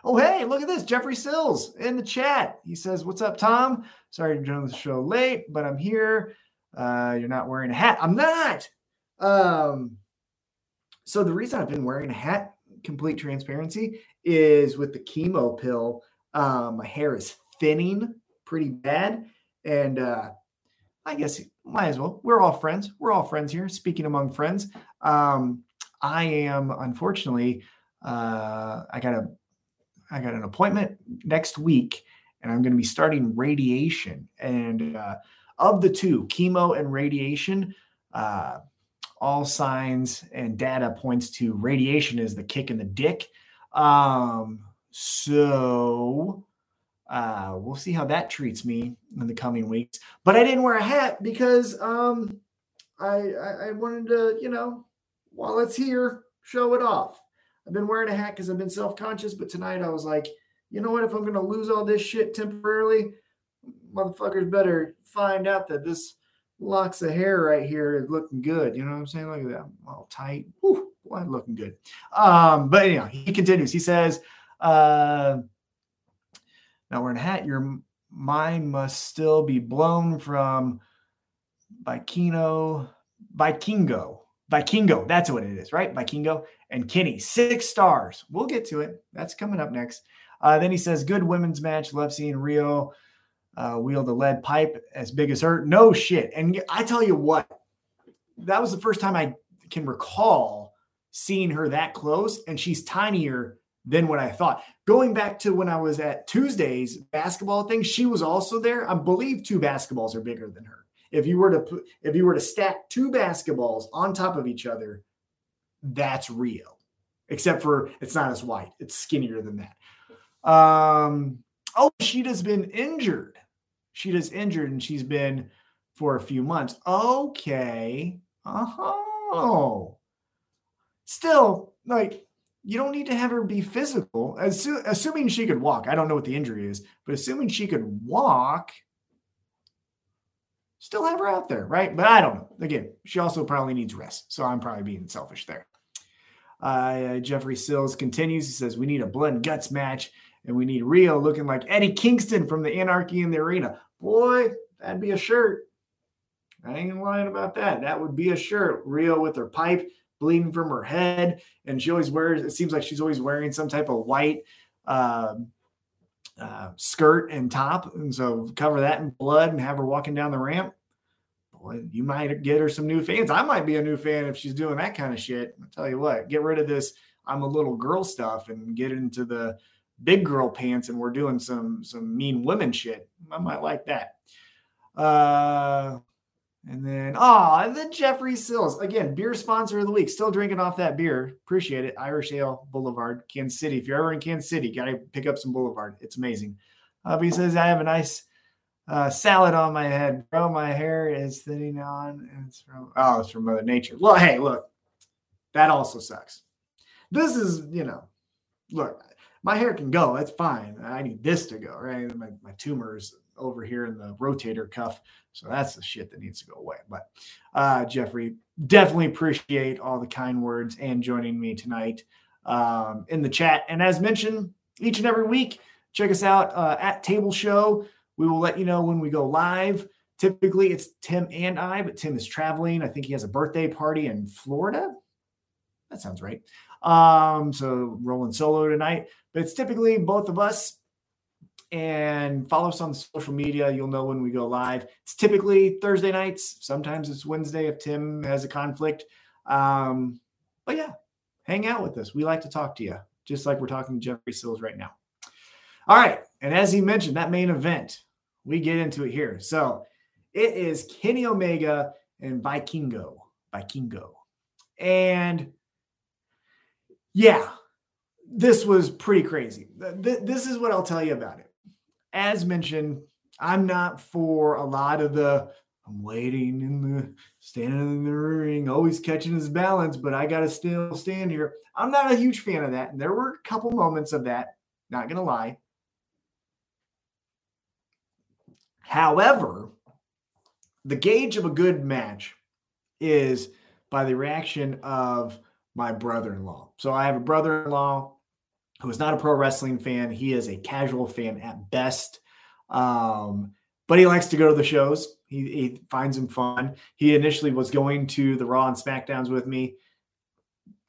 oh hey, look at this. Jeffrey Sills in the chat. He says, "What's up, Tom? Sorry to join the show late, but I'm here. Uh, you're not wearing a hat. I'm not. Um, so the reason I've been wearing a hat, complete transparency, is with the chemo pill. Um, my hair is thinning pretty bad, and uh, I guess might as well. We're all friends. We're all friends here. Speaking among friends, um, I am unfortunately. Uh, I got a, I got an appointment next week, and I'm going to be starting radiation. And uh, of the two, chemo and radiation, uh, all signs and data points to radiation is the kick in the dick. Um, so uh, we'll see how that treats me in the coming weeks. But I didn't wear a hat because um, I, I, I wanted to, you know, while it's here, show it off. I've been wearing a hat because I've been self conscious, but tonight I was like, you know what? If I'm going to lose all this shit temporarily, motherfuckers better find out that this locks of hair right here is looking good. You know what I'm saying? Look at that, all tight. Whew, boy, looking good. Um, but anyhow, he continues. He says, Uh, now we're a hat. Your mind must still be blown from Bikino, Vikingo. Vikingo. That's what it is, right? Vikingo and Kenny. Six stars. We'll get to it. That's coming up next. Uh, then he says, good women's match. Love seeing Riho uh, wield a lead pipe as big as her. No shit. And I tell you what, that was the first time I can recall seeing her that close, and she's tinier than what I thought. Going back to when I was at Tuesday's basketball thing, she was also there. I believe two basketballs are bigger than her. If you were to if you were to stack two basketballs on top of each other, that's Riho. Except for it's not as white. it's skinnier than that. Um, oh, Shida's been injured. Shida's injured, and she's been for a few months. Okay. Oh. Still, like you don't need to have her be physical. Assu- assuming she could walk. I don't know what the injury is, but assuming she could walk, still have her out there, right? But I don't know. Again, she also probably needs rest. So I'm probably being selfish there. Uh, Jeffrey Sills continues. He says, We need a blood and guts match, and we need Riho looking like Eddie Kingston from the Anarchy in the Arena. Boy, that'd be a shirt. I ain't lying about that. That would be a shirt. Riho with her pipe bleeding from her head. And she always wears, it seems like she's always wearing some type of white um, uh, skirt and top. And so cover that in blood and have her walking down the ramp. Boy, you might get her some new fans. I might be a new fan if she's doing that kind of shit. I'll tell you what, get rid of this I'm a little girl stuff and get into the big girl pants and we're doing some some mean women shit. I might like that. Uh and then, ah, oh, and then Jeffrey Sills again, beer sponsor of the week. Still drinking off that beer. Appreciate it. Irish Ale Boulevard, Kansas City. If you're ever in Kansas City, got to pick up some Boulevard. It's amazing. Uh, but he says, I have a nice uh, salad on my head, bro. My hair is thinning on. It's from, oh, it's from Mother Nature. Well, hey, look, that also sucks. This is, you know, look, my hair can go. That's fine. I need this to go, right? My, my tumors over here in the rotator cuff. So that's the shit that needs to go away. But uh, Jeffrey, definitely appreciate all the kind words and joining me tonight um, in the chat. And as mentioned, each and every week, check us out uh, at Table Show. We will let you know when we go live. Typically, it's Tim and I, but Tim is traveling. I think he has a birthday party in Florida. That sounds right. Um, so rolling solo tonight, but it's typically both of us and follow us on social media. You'll know when we go live. It's typically Thursday nights. Sometimes it's Wednesday if Tim has a conflict. Um, but yeah, hang out with us. We like to talk to you, just like we're talking to Jeffrey Sills right now. All right. And as he mentioned, that main event, we get into it here. So it is Kenny Omega and Vikingo. Vikingo. And yeah, this was pretty crazy. This is what I'll tell you about it as mentioned, I'm not for a lot of the I'm waiting in the standing in the ring, always catching his balance, but I got to still stand here. I'm not a huge fan of that. And there were a couple moments of that, not to lie. However, the gauge of a good match is by the reaction of my brother in law. So I have a brother in law who is not a pro wrestling fan. He is a casual fan at best. Um, but he likes to go to the shows. He, he finds them fun. He initially was going to the Raw and SmackDowns with me.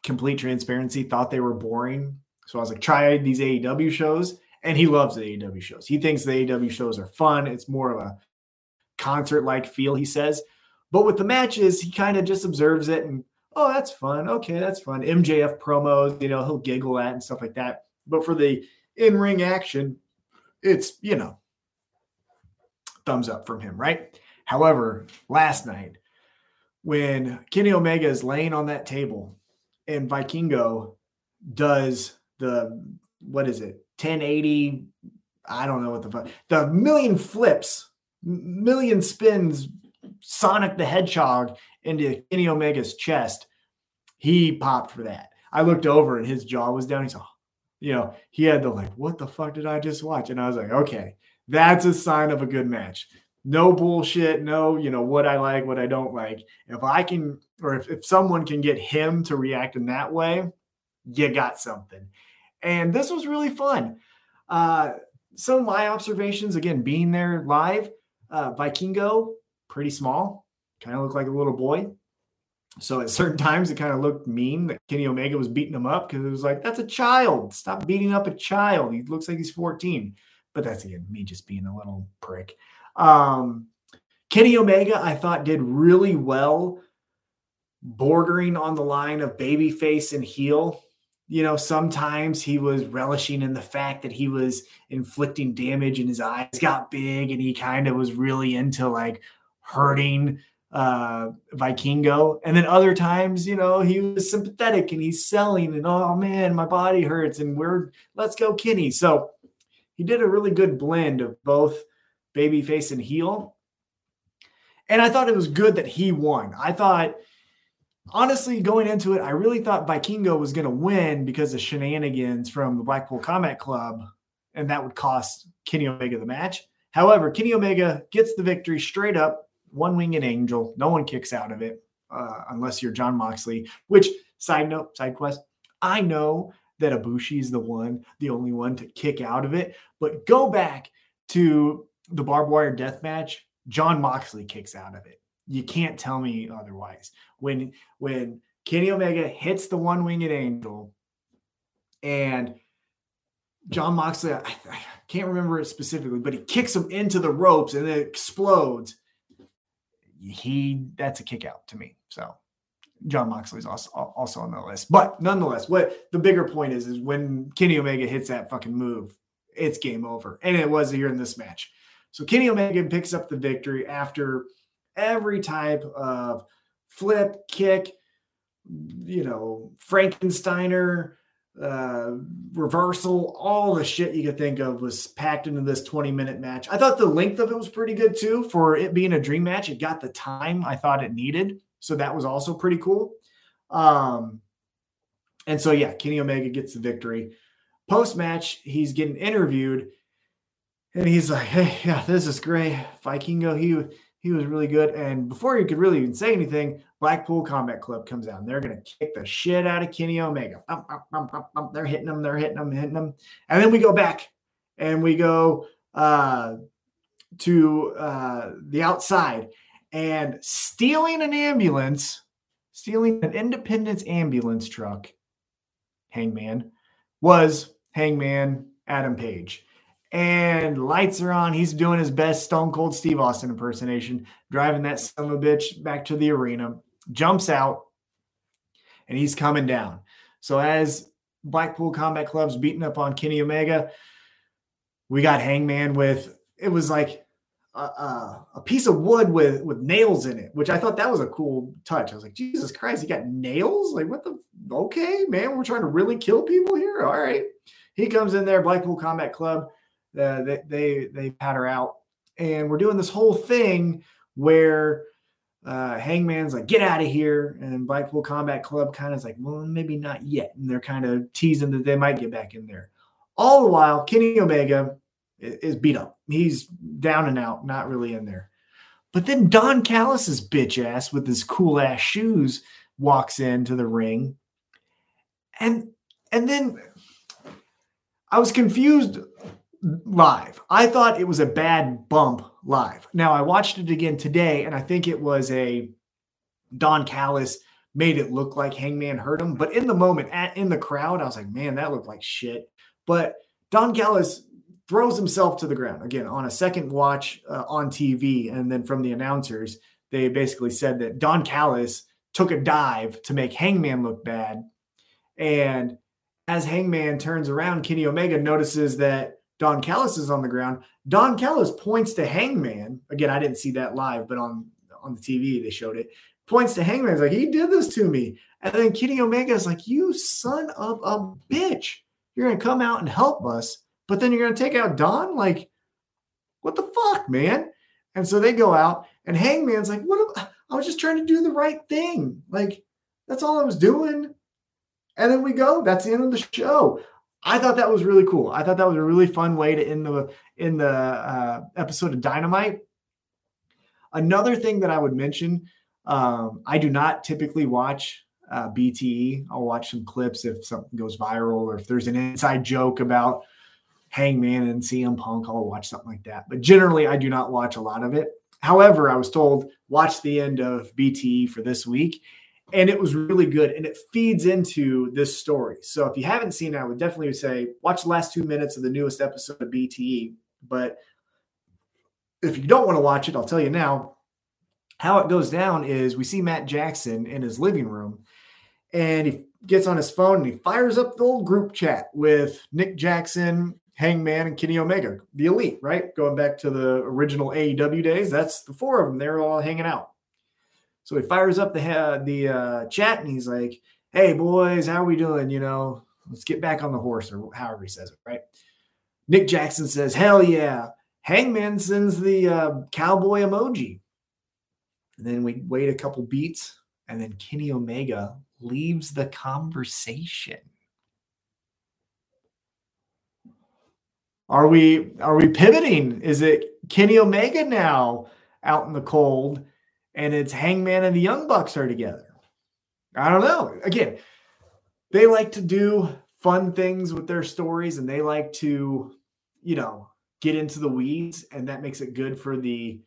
Complete transparency, thought they were boring. So I was like, try these AEW shows. And he loves the AEW shows. He thinks the AEW shows are fun. It's more of a concert like feel, he says. But with the matches, he kind of just observes it and oh, that's fun. Okay, that's fun. MJF promos, you know, he'll giggle at and stuff like that. But for the in ring action, it's, you know, thumbs up from him, right? However, last night, when Kenny Omega is laying on that table and Vikingo does the, what is it, 1080, I don't know what the fuck, the million flips, million spins, Sonic the Hedgehog into Kenny Omega's chest, he popped for that. I looked over and his jaw was down. He's like, you know, he had the like, what the fuck did I just watch? And I was like, okay, that's a sign of a good match. No bullshit, no, you know, what I like, what I don't like. If I can, or if, if someone can get him to react in that way, you got something. And this was really fun. Uh, some of my observations, again, being there live, uh, Vikingo, pretty small, kind of looked like a little boy. So at certain times, it kind of looked mean that Kenny Omega was beating him up because it was like, that's a child. Stop beating up a child. He looks like he's 14. But that's again me just being a little prick. Um, Kenny Omega, I thought, did really well, bordering on the line of babyface and heel. You know, sometimes he was relishing in the fact that he was inflicting damage and his eyes got big and he kind of was really into like hurting uh Vikingo. And then other times, you know, he was sympathetic and he's selling and oh man, my body hurts and we're let's go Kenny. So he did a really good blend of both babyface and heel. And I thought it was good that he won. I thought honestly going into it, I really thought Vikingo was going to win because of shenanigans from the Blackpool Combat Club and that would cost Kenny Omega the match. However, Kenny Omega gets the victory straight up one winged angel. No one kicks out of it uh, unless you're Jon Moxley. Which side note, side quest. I know that Ibushi is the one, the only one to kick out of it. But go back to the barbed wire death match. Jon Moxley kicks out of it. You can't tell me otherwise. When when Kenny Omega hits the one winged angel, and Jon Moxley, I, I, can't remember it specifically, but he kicks him into the ropes and it explodes he that's a kick out to me. So Jon Moxley's also also on the list. But nonetheless, what the bigger point is is when Kenny Omega hits that fucking move, it's game over. And it was here in this match. So Kenny Omega picks up the victory after every type of flip, kick, you know, Frankensteiner, uh, reversal, all the shit you could think of was packed into this 20 minute match. I thought the length of it was pretty good too for it being a dream match. It got the time I thought it needed. So that was also pretty cool. Um, and so, yeah, Kenny Omega gets the victory. Post match, he's getting interviewed and he's like, Hey, yeah, this is great. Vikingo, he he was really good. And before he could really even say anything, Blackpool Combat Club comes out and they're going to kick the shit out of Kenny Omega. they're hitting him, they're hitting him, hitting him. And then we go back and we go uh, to uh, the outside and stealing an ambulance, stealing an Independence ambulance truck, Hangman, was Hangman Adam Page and lights are on. He's doing his best Stone Cold Steve Austin impersonation, driving that son of a bitch back to the arena, jumps out, and he's coming down. So as Blackpool Combat Club's beating up on Kenny Omega, we got Hangman with it was like a, a, piece of wood with with nails in it, which I thought that was a cool touch. I was like, Jesus Christ, he got nails? Like what the? Okay, man, we're trying to really kill people here. All right, he comes in there, Blackpool Combat Club uh, they, they they patter out, and we're doing this whole thing where uh, Hangman's like, "Get out of here," and Blackpool Combat Club kind of is like, "Well, maybe not yet," and they're kind of teasing that they might get back in there. All the while, Kenny Omega is beat up. He's down and out, not really in there. But then Don Callis's bitch ass with his cool ass shoes walks into the ring, and and then I was confused live. I thought it was a bad bump live. Now I watched it again today, and I think it was a Don Callis made it look like Hangman hurt him. But in the moment, at in the crowd, I was like, man, that looked like shit. But Don Callis throws himself to the ground again on a second watch uh, on TV, and then from the announcers, they basically said that Don Callis took a dive to make Hangman look bad, and as Hangman turns around, Kenny Omega notices that Don Callis is on the ground. Don Callis points to Hangman. Again, I didn't see that live, but on on the TV they showed it. Points to Hangman. He's like, he did this to me. And then Kenny Omega is like, you son of a bitch. You're gonna come out and help us, but then you're gonna take out Don? Like, what the fuck, man? And so they go out, and Hangman's like, what am, I was just trying to do the right thing. Like, that's all I was doing. And then we go. That's the end of the show. I thought that was really cool. I thought that was a really fun way to end the in the uh, episode of Dynamite. Another thing that I would mention, um, I do not typically watch uh, BTE. I'll watch some clips if something goes viral or if there's an inside joke about Hangman and CM Punk. I'll watch something like that. But generally, I do not watch a lot of it. However, I was told watch the end of BTE for this week, and it was really good and it feeds into this story. So if you haven't seen it, I would definitely say watch the last two minutes of the newest episode of BTE. But if you don't want to watch it, I'll tell you now. How it goes down is we see Matt Jackson in his living room and he gets on his phone and he fires up the old group chat with Nick Jackson, Hangman, and Kenny Omega, the elite, right? Going back to the original AEW days, that's the four of them. They're all hanging out. So he fires up the uh, the uh, chat and he's like, "Hey boys, how are we doing? You know, let's get back on the horse, or however he says it, right?" Nick Jackson says, "Hell yeah!" Hangman sends the uh, cowboy emoji. And then we wait a couple beats, and then Kenny Omega leaves the conversation. Are we are we pivoting? Is it Kenny Omega now out in the cold? And it's Hangman and the Young Bucks are together. I don't know. Again, they like to do fun things with their stories and they like to, you know, get into the weeds, and that makes it good for the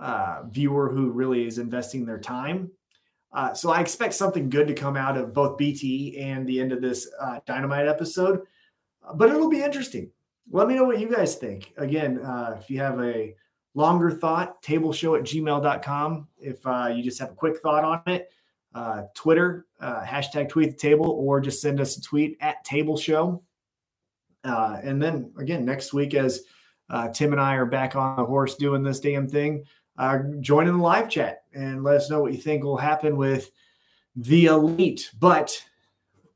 uh, viewer who really is investing their time. Uh, so I expect something good to come out of both BT and the end of this uh, Dynamite episode, but it'll be interesting. Let me know what you guys think. Again, uh, if you have a longer thought, tableshow at gmail.com. If uh, you just have a quick thought on it, uh, Twitter, uh, hashtag tweet the table, or just send us a tweet at table show. Uh, and then again, next week, as uh, Tim and I are back on the horse doing this damn thing, uh, join in the live chat and let us know what you think will happen with the elite. But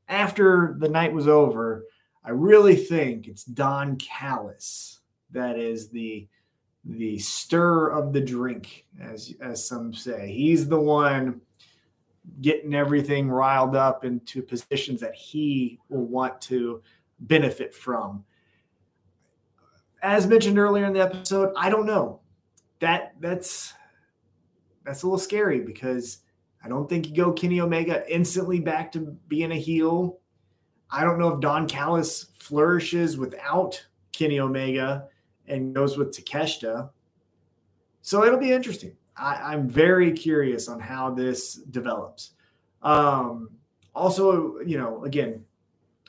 after the night was over, I really think it's Don Callis that is the the stir of the drink, as as some say. He's the one getting everything riled up into positions that he will want to benefit from. As mentioned earlier in the episode, I don't know. That that's that's a little scary because I don't think you go Kenny Omega instantly back to being a heel. I don't know if Don Callis flourishes without Kenny Omega and goes with Takeshita. So it'll be interesting. I, am very curious on how this develops. Um, also, you know, again,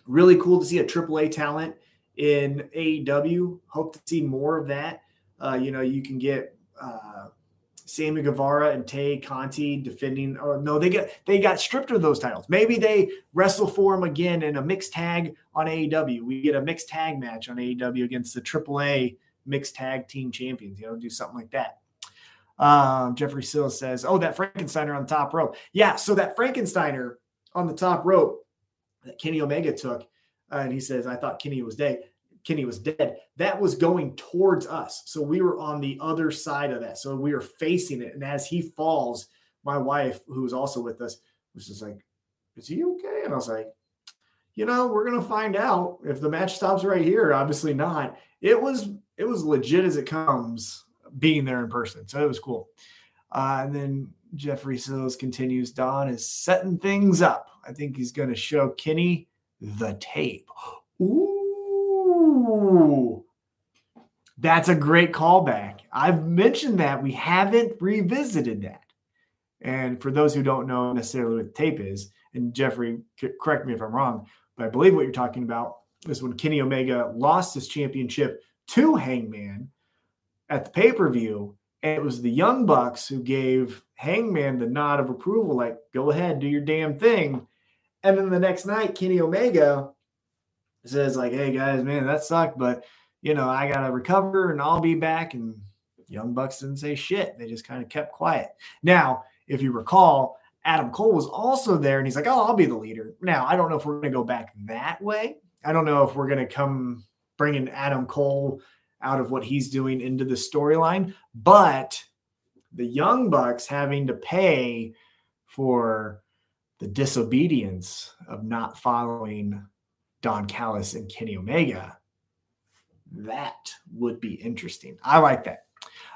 really cool to see a AAA talent in AEW. Hope to see more of that. Uh, you know, you can get uh, Sammy Guevara and Tay Conti defending. Or no, they get they got stripped of those titles. Maybe they wrestle for them again in a mixed tag on AEW. We get a mixed tag match on AEW against the AAA mixed tag team champions. You know, do something like that. Um, Jeffrey Sill says, "Oh, that Frankensteiner on the top rope." Yeah, so that Frankensteiner on the top rope that Kenny Omega took, uh, and he says, "I thought Kenny was dead." Kenny was dead. That was going towards us, so we were on the other side of that. So we were facing it, and as he falls, my wife, who was also with us, was just like, "Is he okay?" And I was like, "You know, we're gonna find out if the match stops right here. Obviously not." It was it was legit as it comes being there in person. So it was cool. Uh, and then Jeffrey Sills continues. Don is setting things up. I think he's going to show Kenny the tape. Ooh, that's a great callback. I've mentioned that we haven't revisited that. And for those who don't know necessarily what the tape is, and Jeffrey, correct me if I'm wrong, but I believe what you're talking about is when Kenny Omega lost his championship to Hangman at the pay per view. And it was the Young Bucks who gave Hangman the nod of approval, like, go ahead, do your damn thing. And then the next night, Kenny Omega says, like, hey guys, man, that sucked, but you know, I gotta recover and I'll be back. And Young Bucks didn't say shit. They just kind of kept quiet. Now, if you recall, Adam Cole was also there and he's like, Oh, I'll be the leader. Now, I don't know if we're gonna go back that way. I don't know if we're gonna come bringing Adam Cole out of what he's doing into the storyline, but the Young Bucks having to pay for the disobedience of not following Don Callis and Kenny Omega, that would be interesting. I like that.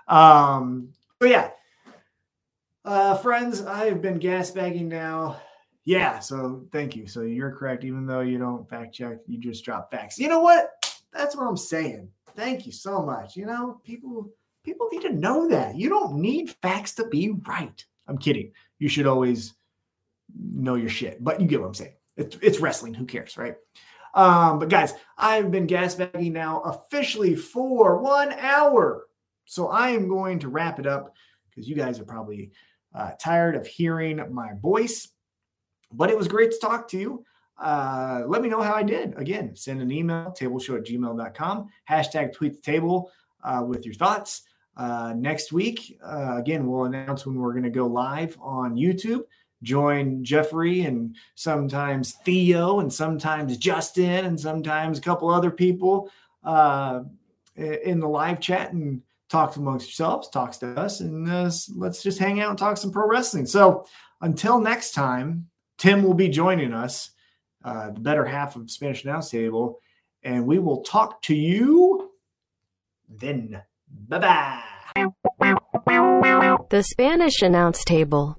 Um, but yeah, uh, friends, I have been gas bagging now Yeah, so thank you. So you're correct, even though you don't fact check, you just drop facts. You know what? That's what I'm saying. Thank you so much. You know, people people need to know that. You don't need facts to be right. I'm kidding. You should always know your shit, but you get what I'm saying. It's, it's wrestling. Who cares, right? Um, but guys, I've been gasbagging now officially for one hour. So I am going to wrap it up because you guys are probably uh, tired of hearing my voice. But it was great to talk to you. Uh, let me know how I did. Again, send an email, tableshow at gmail.com, hashtag tweet the table uh, with your thoughts. Uh, next week, uh, again, we'll announce when we're going to go live on YouTube. Join Jeffrey and sometimes Theo and sometimes Justin and sometimes a couple other people uh, in the live chat and talk amongst yourselves, talks to us, and uh, let's just hang out and talk some pro wrestling. So until next time, Tim will be joining us, uh, the better half of Spanish Announce Table, and we will talk to you then. Bye bye. The Spanish Announce Table.